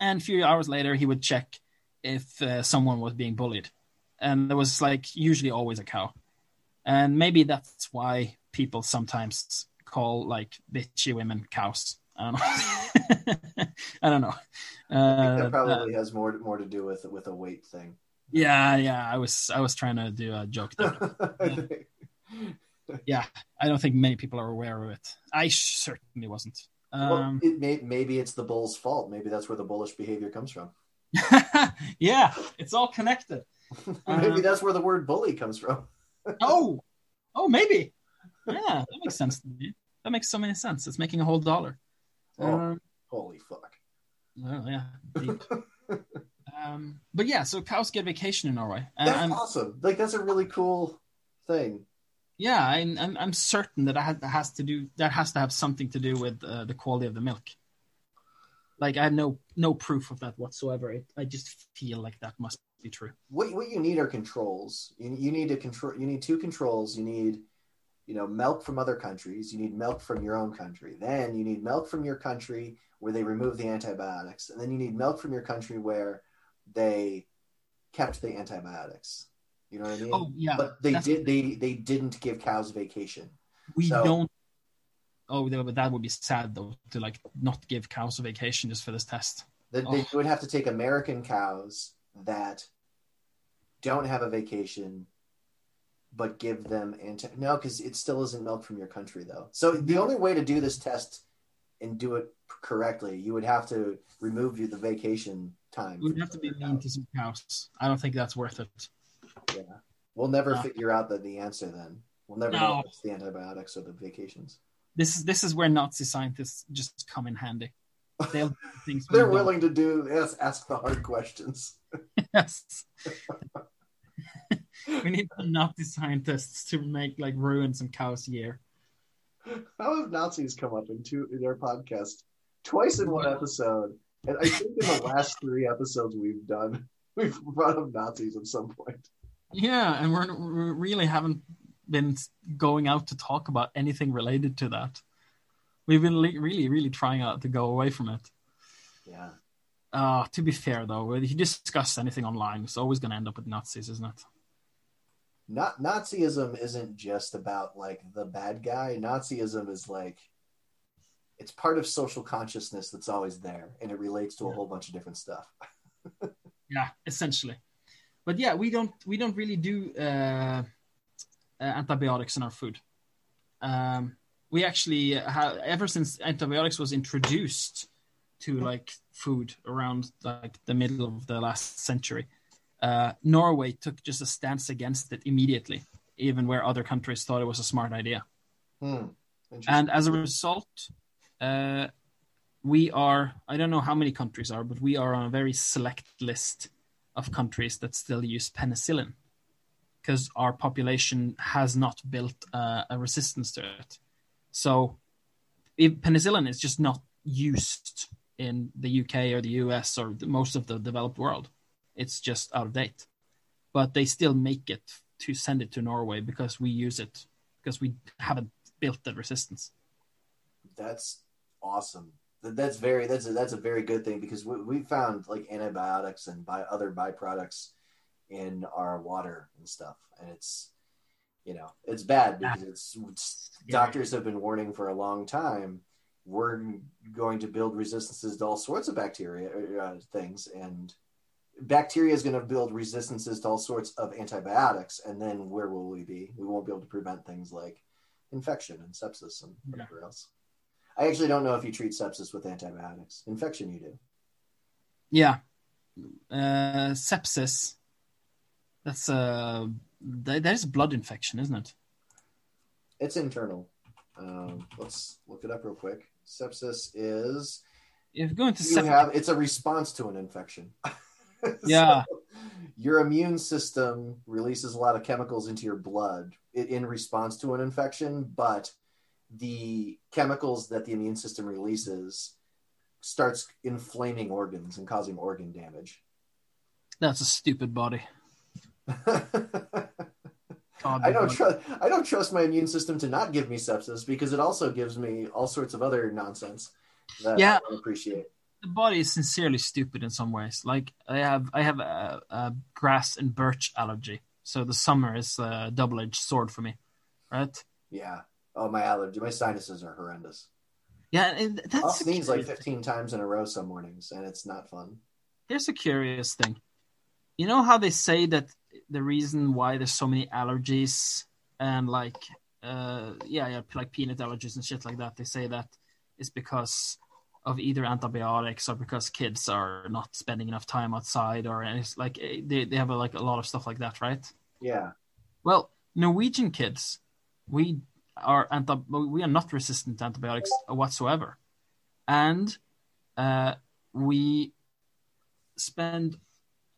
and a few hours later he would check if uh, someone was being bullied, and there was like usually always a cow, and maybe that's why people sometimes call like bitchy women cows. I don't know. I don't know. I think that Uh, probably has more more to do with with a weight thing. yeah, yeah. I was I was trying to do a joke there. yeah, I don't think many people are aware of it. I certainly wasn't. Well, Um, it may, maybe it's the bull's fault. Maybe that's where the bullish behavior comes from. yeah, it's all connected. maybe Uh, that's where the word bully comes from. Oh, oh, maybe. Yeah, that makes sense to me. That makes so many sense. It's making a whole dollar. Oh. Um, Holy fuck! well, yeah, um, but yeah, so cows get vacation in Norway, and That's I'm, awesome. Like that's a really cool thing. Yeah, I'm, I'm I'm certain that that has to do that has to have something to do with uh, the quality of the milk. Like I have no no proof of that whatsoever. It, I just feel like that must be true. What what you need are controls. You you need to control. You need two controls. You need you know milk from other countries. You need milk from your own country. Then you need milk from your country where they remove the antibiotics, and then you need milk from your country where they kept the antibiotics. You know what I mean? Oh yeah, but they that's- did. They they didn't give cows vacation. we so- don't. Oh, that- but that would be sad though to like not give cows a vacation just for this test. That Oh. they would have to take American cows that don't have a vacation, but give them anti. No, because it still isn't milk from your country though. So the only way to do this test and do it correctly, you would have to remove you the vacation time. We'd have to be mean cows. to some cows. I don't think that's worth it. Yeah, we'll never No. figure out the, the answer then. We'll never No. know if it's the antibiotics or the vacations. This is this is where Nazi scientists just come in handy. They'll do things They're don't. willing to do yes, ask the hard questions. Yes. we need Nazi scientists to make like ruin some cows year. How have Nazis come up in two in their podcast twice in one episode? And I think in the last three episodes we've done, we've brought up Nazis at some point. Yeah, and we're, we really haven't been going out to talk about anything related to that. We've been le- really, really trying out to go away from it. Yeah. Uh, to be fair, though, if you discuss anything online, it's always going to end up with Nazis, isn't it? Not Nazism isn't just about like the bad guy. Nazism is like it's part of social consciousness that's always there and it relates to a Yeah. whole bunch of different stuff. Yeah, essentially. But yeah, we don't we don't really do uh, uh, antibiotics in our food. Um, we actually have ever since antibiotics was introduced to like food around like the middle of the last century. Uh, Norway took just a stance against it immediately, even where other countries thought it was a smart idea. Hmm. And as a result, uh, we are I don't know how many countries are, but we are on a very select list of countries that still use penicillin because our population has not built uh, a resistance to it. So penicillin is just not used in the UK or the US or the, most of the developed world. It's just out of date. But they still make it to send it to Norway because we use it because we haven't built that resistance. That's awesome. That- That's very that's a, that's a very good thing because we, we found like antibiotics and by other byproducts in our water and stuff, and it's you know it's bad because it's, it's doctors have been warning for a long time. We're going to build resistances to all sorts of bacteria uh, things, and bacteria is going to build resistances to all sorts of antibiotics, and then where will we be? We won't be able to prevent things like infection and sepsis and whatever else. I actually don't know if you treat sepsis with antibiotics. Infection, you do. Yeah. Uh, sepsis. That's a that, that is blood infection, isn't it? It's internal. Um, let's look it up real quick. Sepsis is If you go into you septic, have it's a response to an infection. Yeah. So, your immune system releases a lot of chemicals into your blood in response to an infection, but the chemicals that the immune system releases starts inflaming organs and causing organ damage. that's a stupid body. I don't trust. I don't trust my immune system to not give me sepsis because it also gives me all sorts of other nonsense that Yeah. I don't appreciate. the body is sincerely stupid in some ways. Like I have, I have a, a grass and birch allergy, so the summer is a double-edged sword for me, right? Yeah. Oh, my allergy. My sinuses are horrendous. Yeah, and that's sneeze like curious- 15 times in a row some mornings, and it's not fun. Here's a curious thing. You know how they say that the reason why there's so many allergies and like uh yeah, yeah, like peanut allergies and shit like that, they say that is because of either antibiotics or because kids are not spending enough time outside or and it's like eh, they, they have a, like a lot of stuff like that, right? Yeah. Well, Norwegian kids, we are anti- we are not resistant to antibiotics whatsoever, and uh, we spend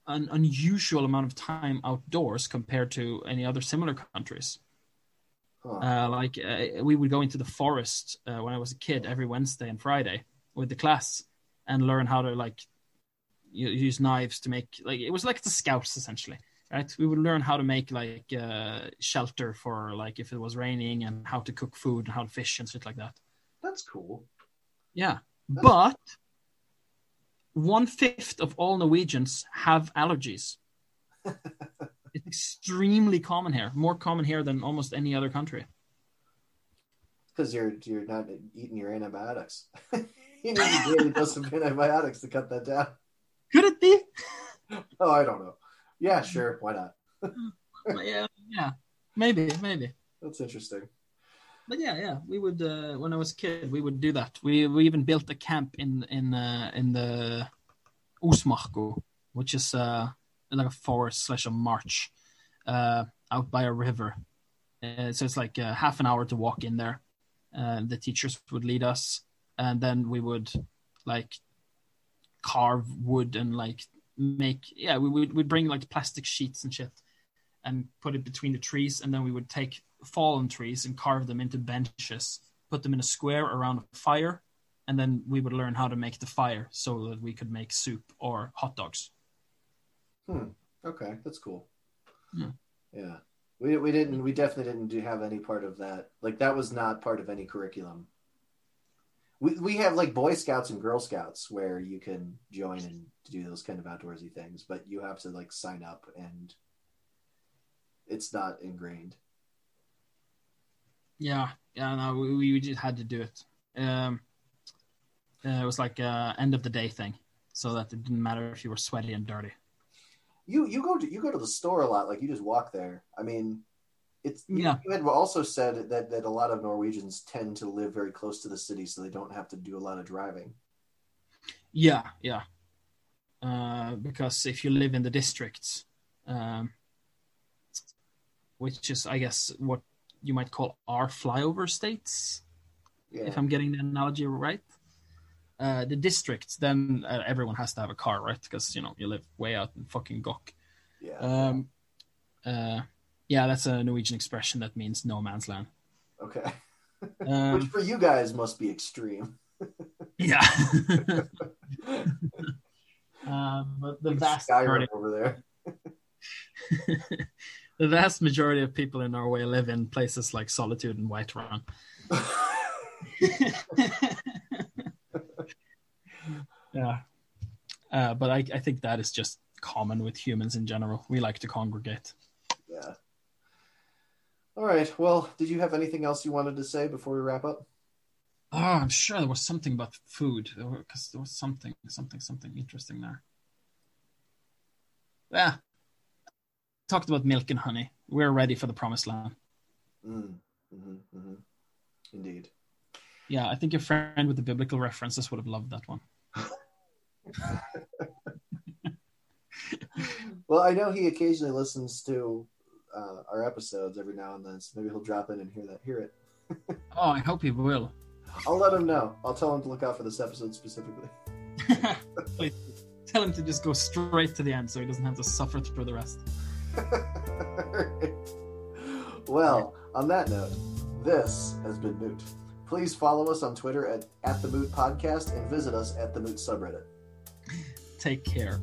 an unusual amount of time outdoors compared to any other similar countries. Huh. Uh, like uh, we would go into the forest uh, when I was a kid every Wednesday and Friday with the class and learn how to like use knives to make like it was like the scouts essentially right we would learn how to make like uh, shelter for like if it was raining and how to cook food and how to fish and shit like that That's cool. yeah but one fifth of all norwegians have allergies it's extremely common here more common here than almost any other country Because you're you're not eating your antibiotics. you need a daily dose of antibiotics to cut that down. could it be Oh, I don't know. Yeah, sure. Why not? yeah yeah maybe maybe That's interesting. But yeah, yeah, we would. Uh, when I was a kid, we would do that. We we even built a camp in in uh, in the Østmarka, which is uh, like a forest slash a march uh, out by a river. Uh, so it's like uh, half an hour to walk in there. Uh, the teachers would lead us, and then we would like carve wood and like make yeah we would we'd bring like plastic sheets and shit and put it between the trees and then we would take fallen trees and carve them into benches put them in a square around a fire and then we would learn how to make the fire so that we could make soup or hot dogs Hmm. Okay, that's cool. Yeah. Yeah. We, we didn't we definitely didn't do have any part of that. Like that was not part of any curriculum. We we have like Boy Scouts and Girl Scouts where you can join and do those kind of outdoorsy things, but you have to like sign up and it's not ingrained. yeah yeah no we, we just had to do it um uh, it was like a end of the day thing so that it didn't matter if you were sweaty and dirty You you go to you go to the store a lot, like you just walk there. I mean, it's you- Yeah. You had also said that that a lot of Norwegians tend to live very close to the city, so they don't have to do a lot of driving. Yeah, yeah. Uh, because if you live in the districts, um, which is, I guess, what you might call our flyover states, Yeah, if I'm getting the analogy right. uh, the districts, then uh, everyone has to have a car, right? Because you know you live way out in fucking Gokk. Yeah. Um, uh, yeah, that's a Norwegian expression that means no man's land. okay. Which Um, for you guys must be extreme. yeah. uh, but the vast majority, over there. the vast majority of people in Norway live in places like Solitude and Whiterun. yeah. Uh, but I, I think that is just common with humans in general. We like to congregate. All right. Well, did you have anything else you wanted to say before we wrap up? Oh, I'm sure there was something about food because there was something, something, something interesting there. Yeah. Talked about milk and honey. We're ready for the promised land. Mm. hmm hmm Indeed. Yeah, I think your friend with the biblical references would have loved that one. Well, I know he occasionally listens to uh, our episodes every now and then, so maybe he'll drop in and hear that. Hear it. Oh, I hope he will. I'll let him know. I'll tell him to look out for this episode specifically. Please tell him to just go straight to the end so he doesn't have to suffer through the rest. well, on that note, this has been Moot. Please follow us on Twitter at, at the Moot Podcast and visit us at the Moot subreddit. Take care.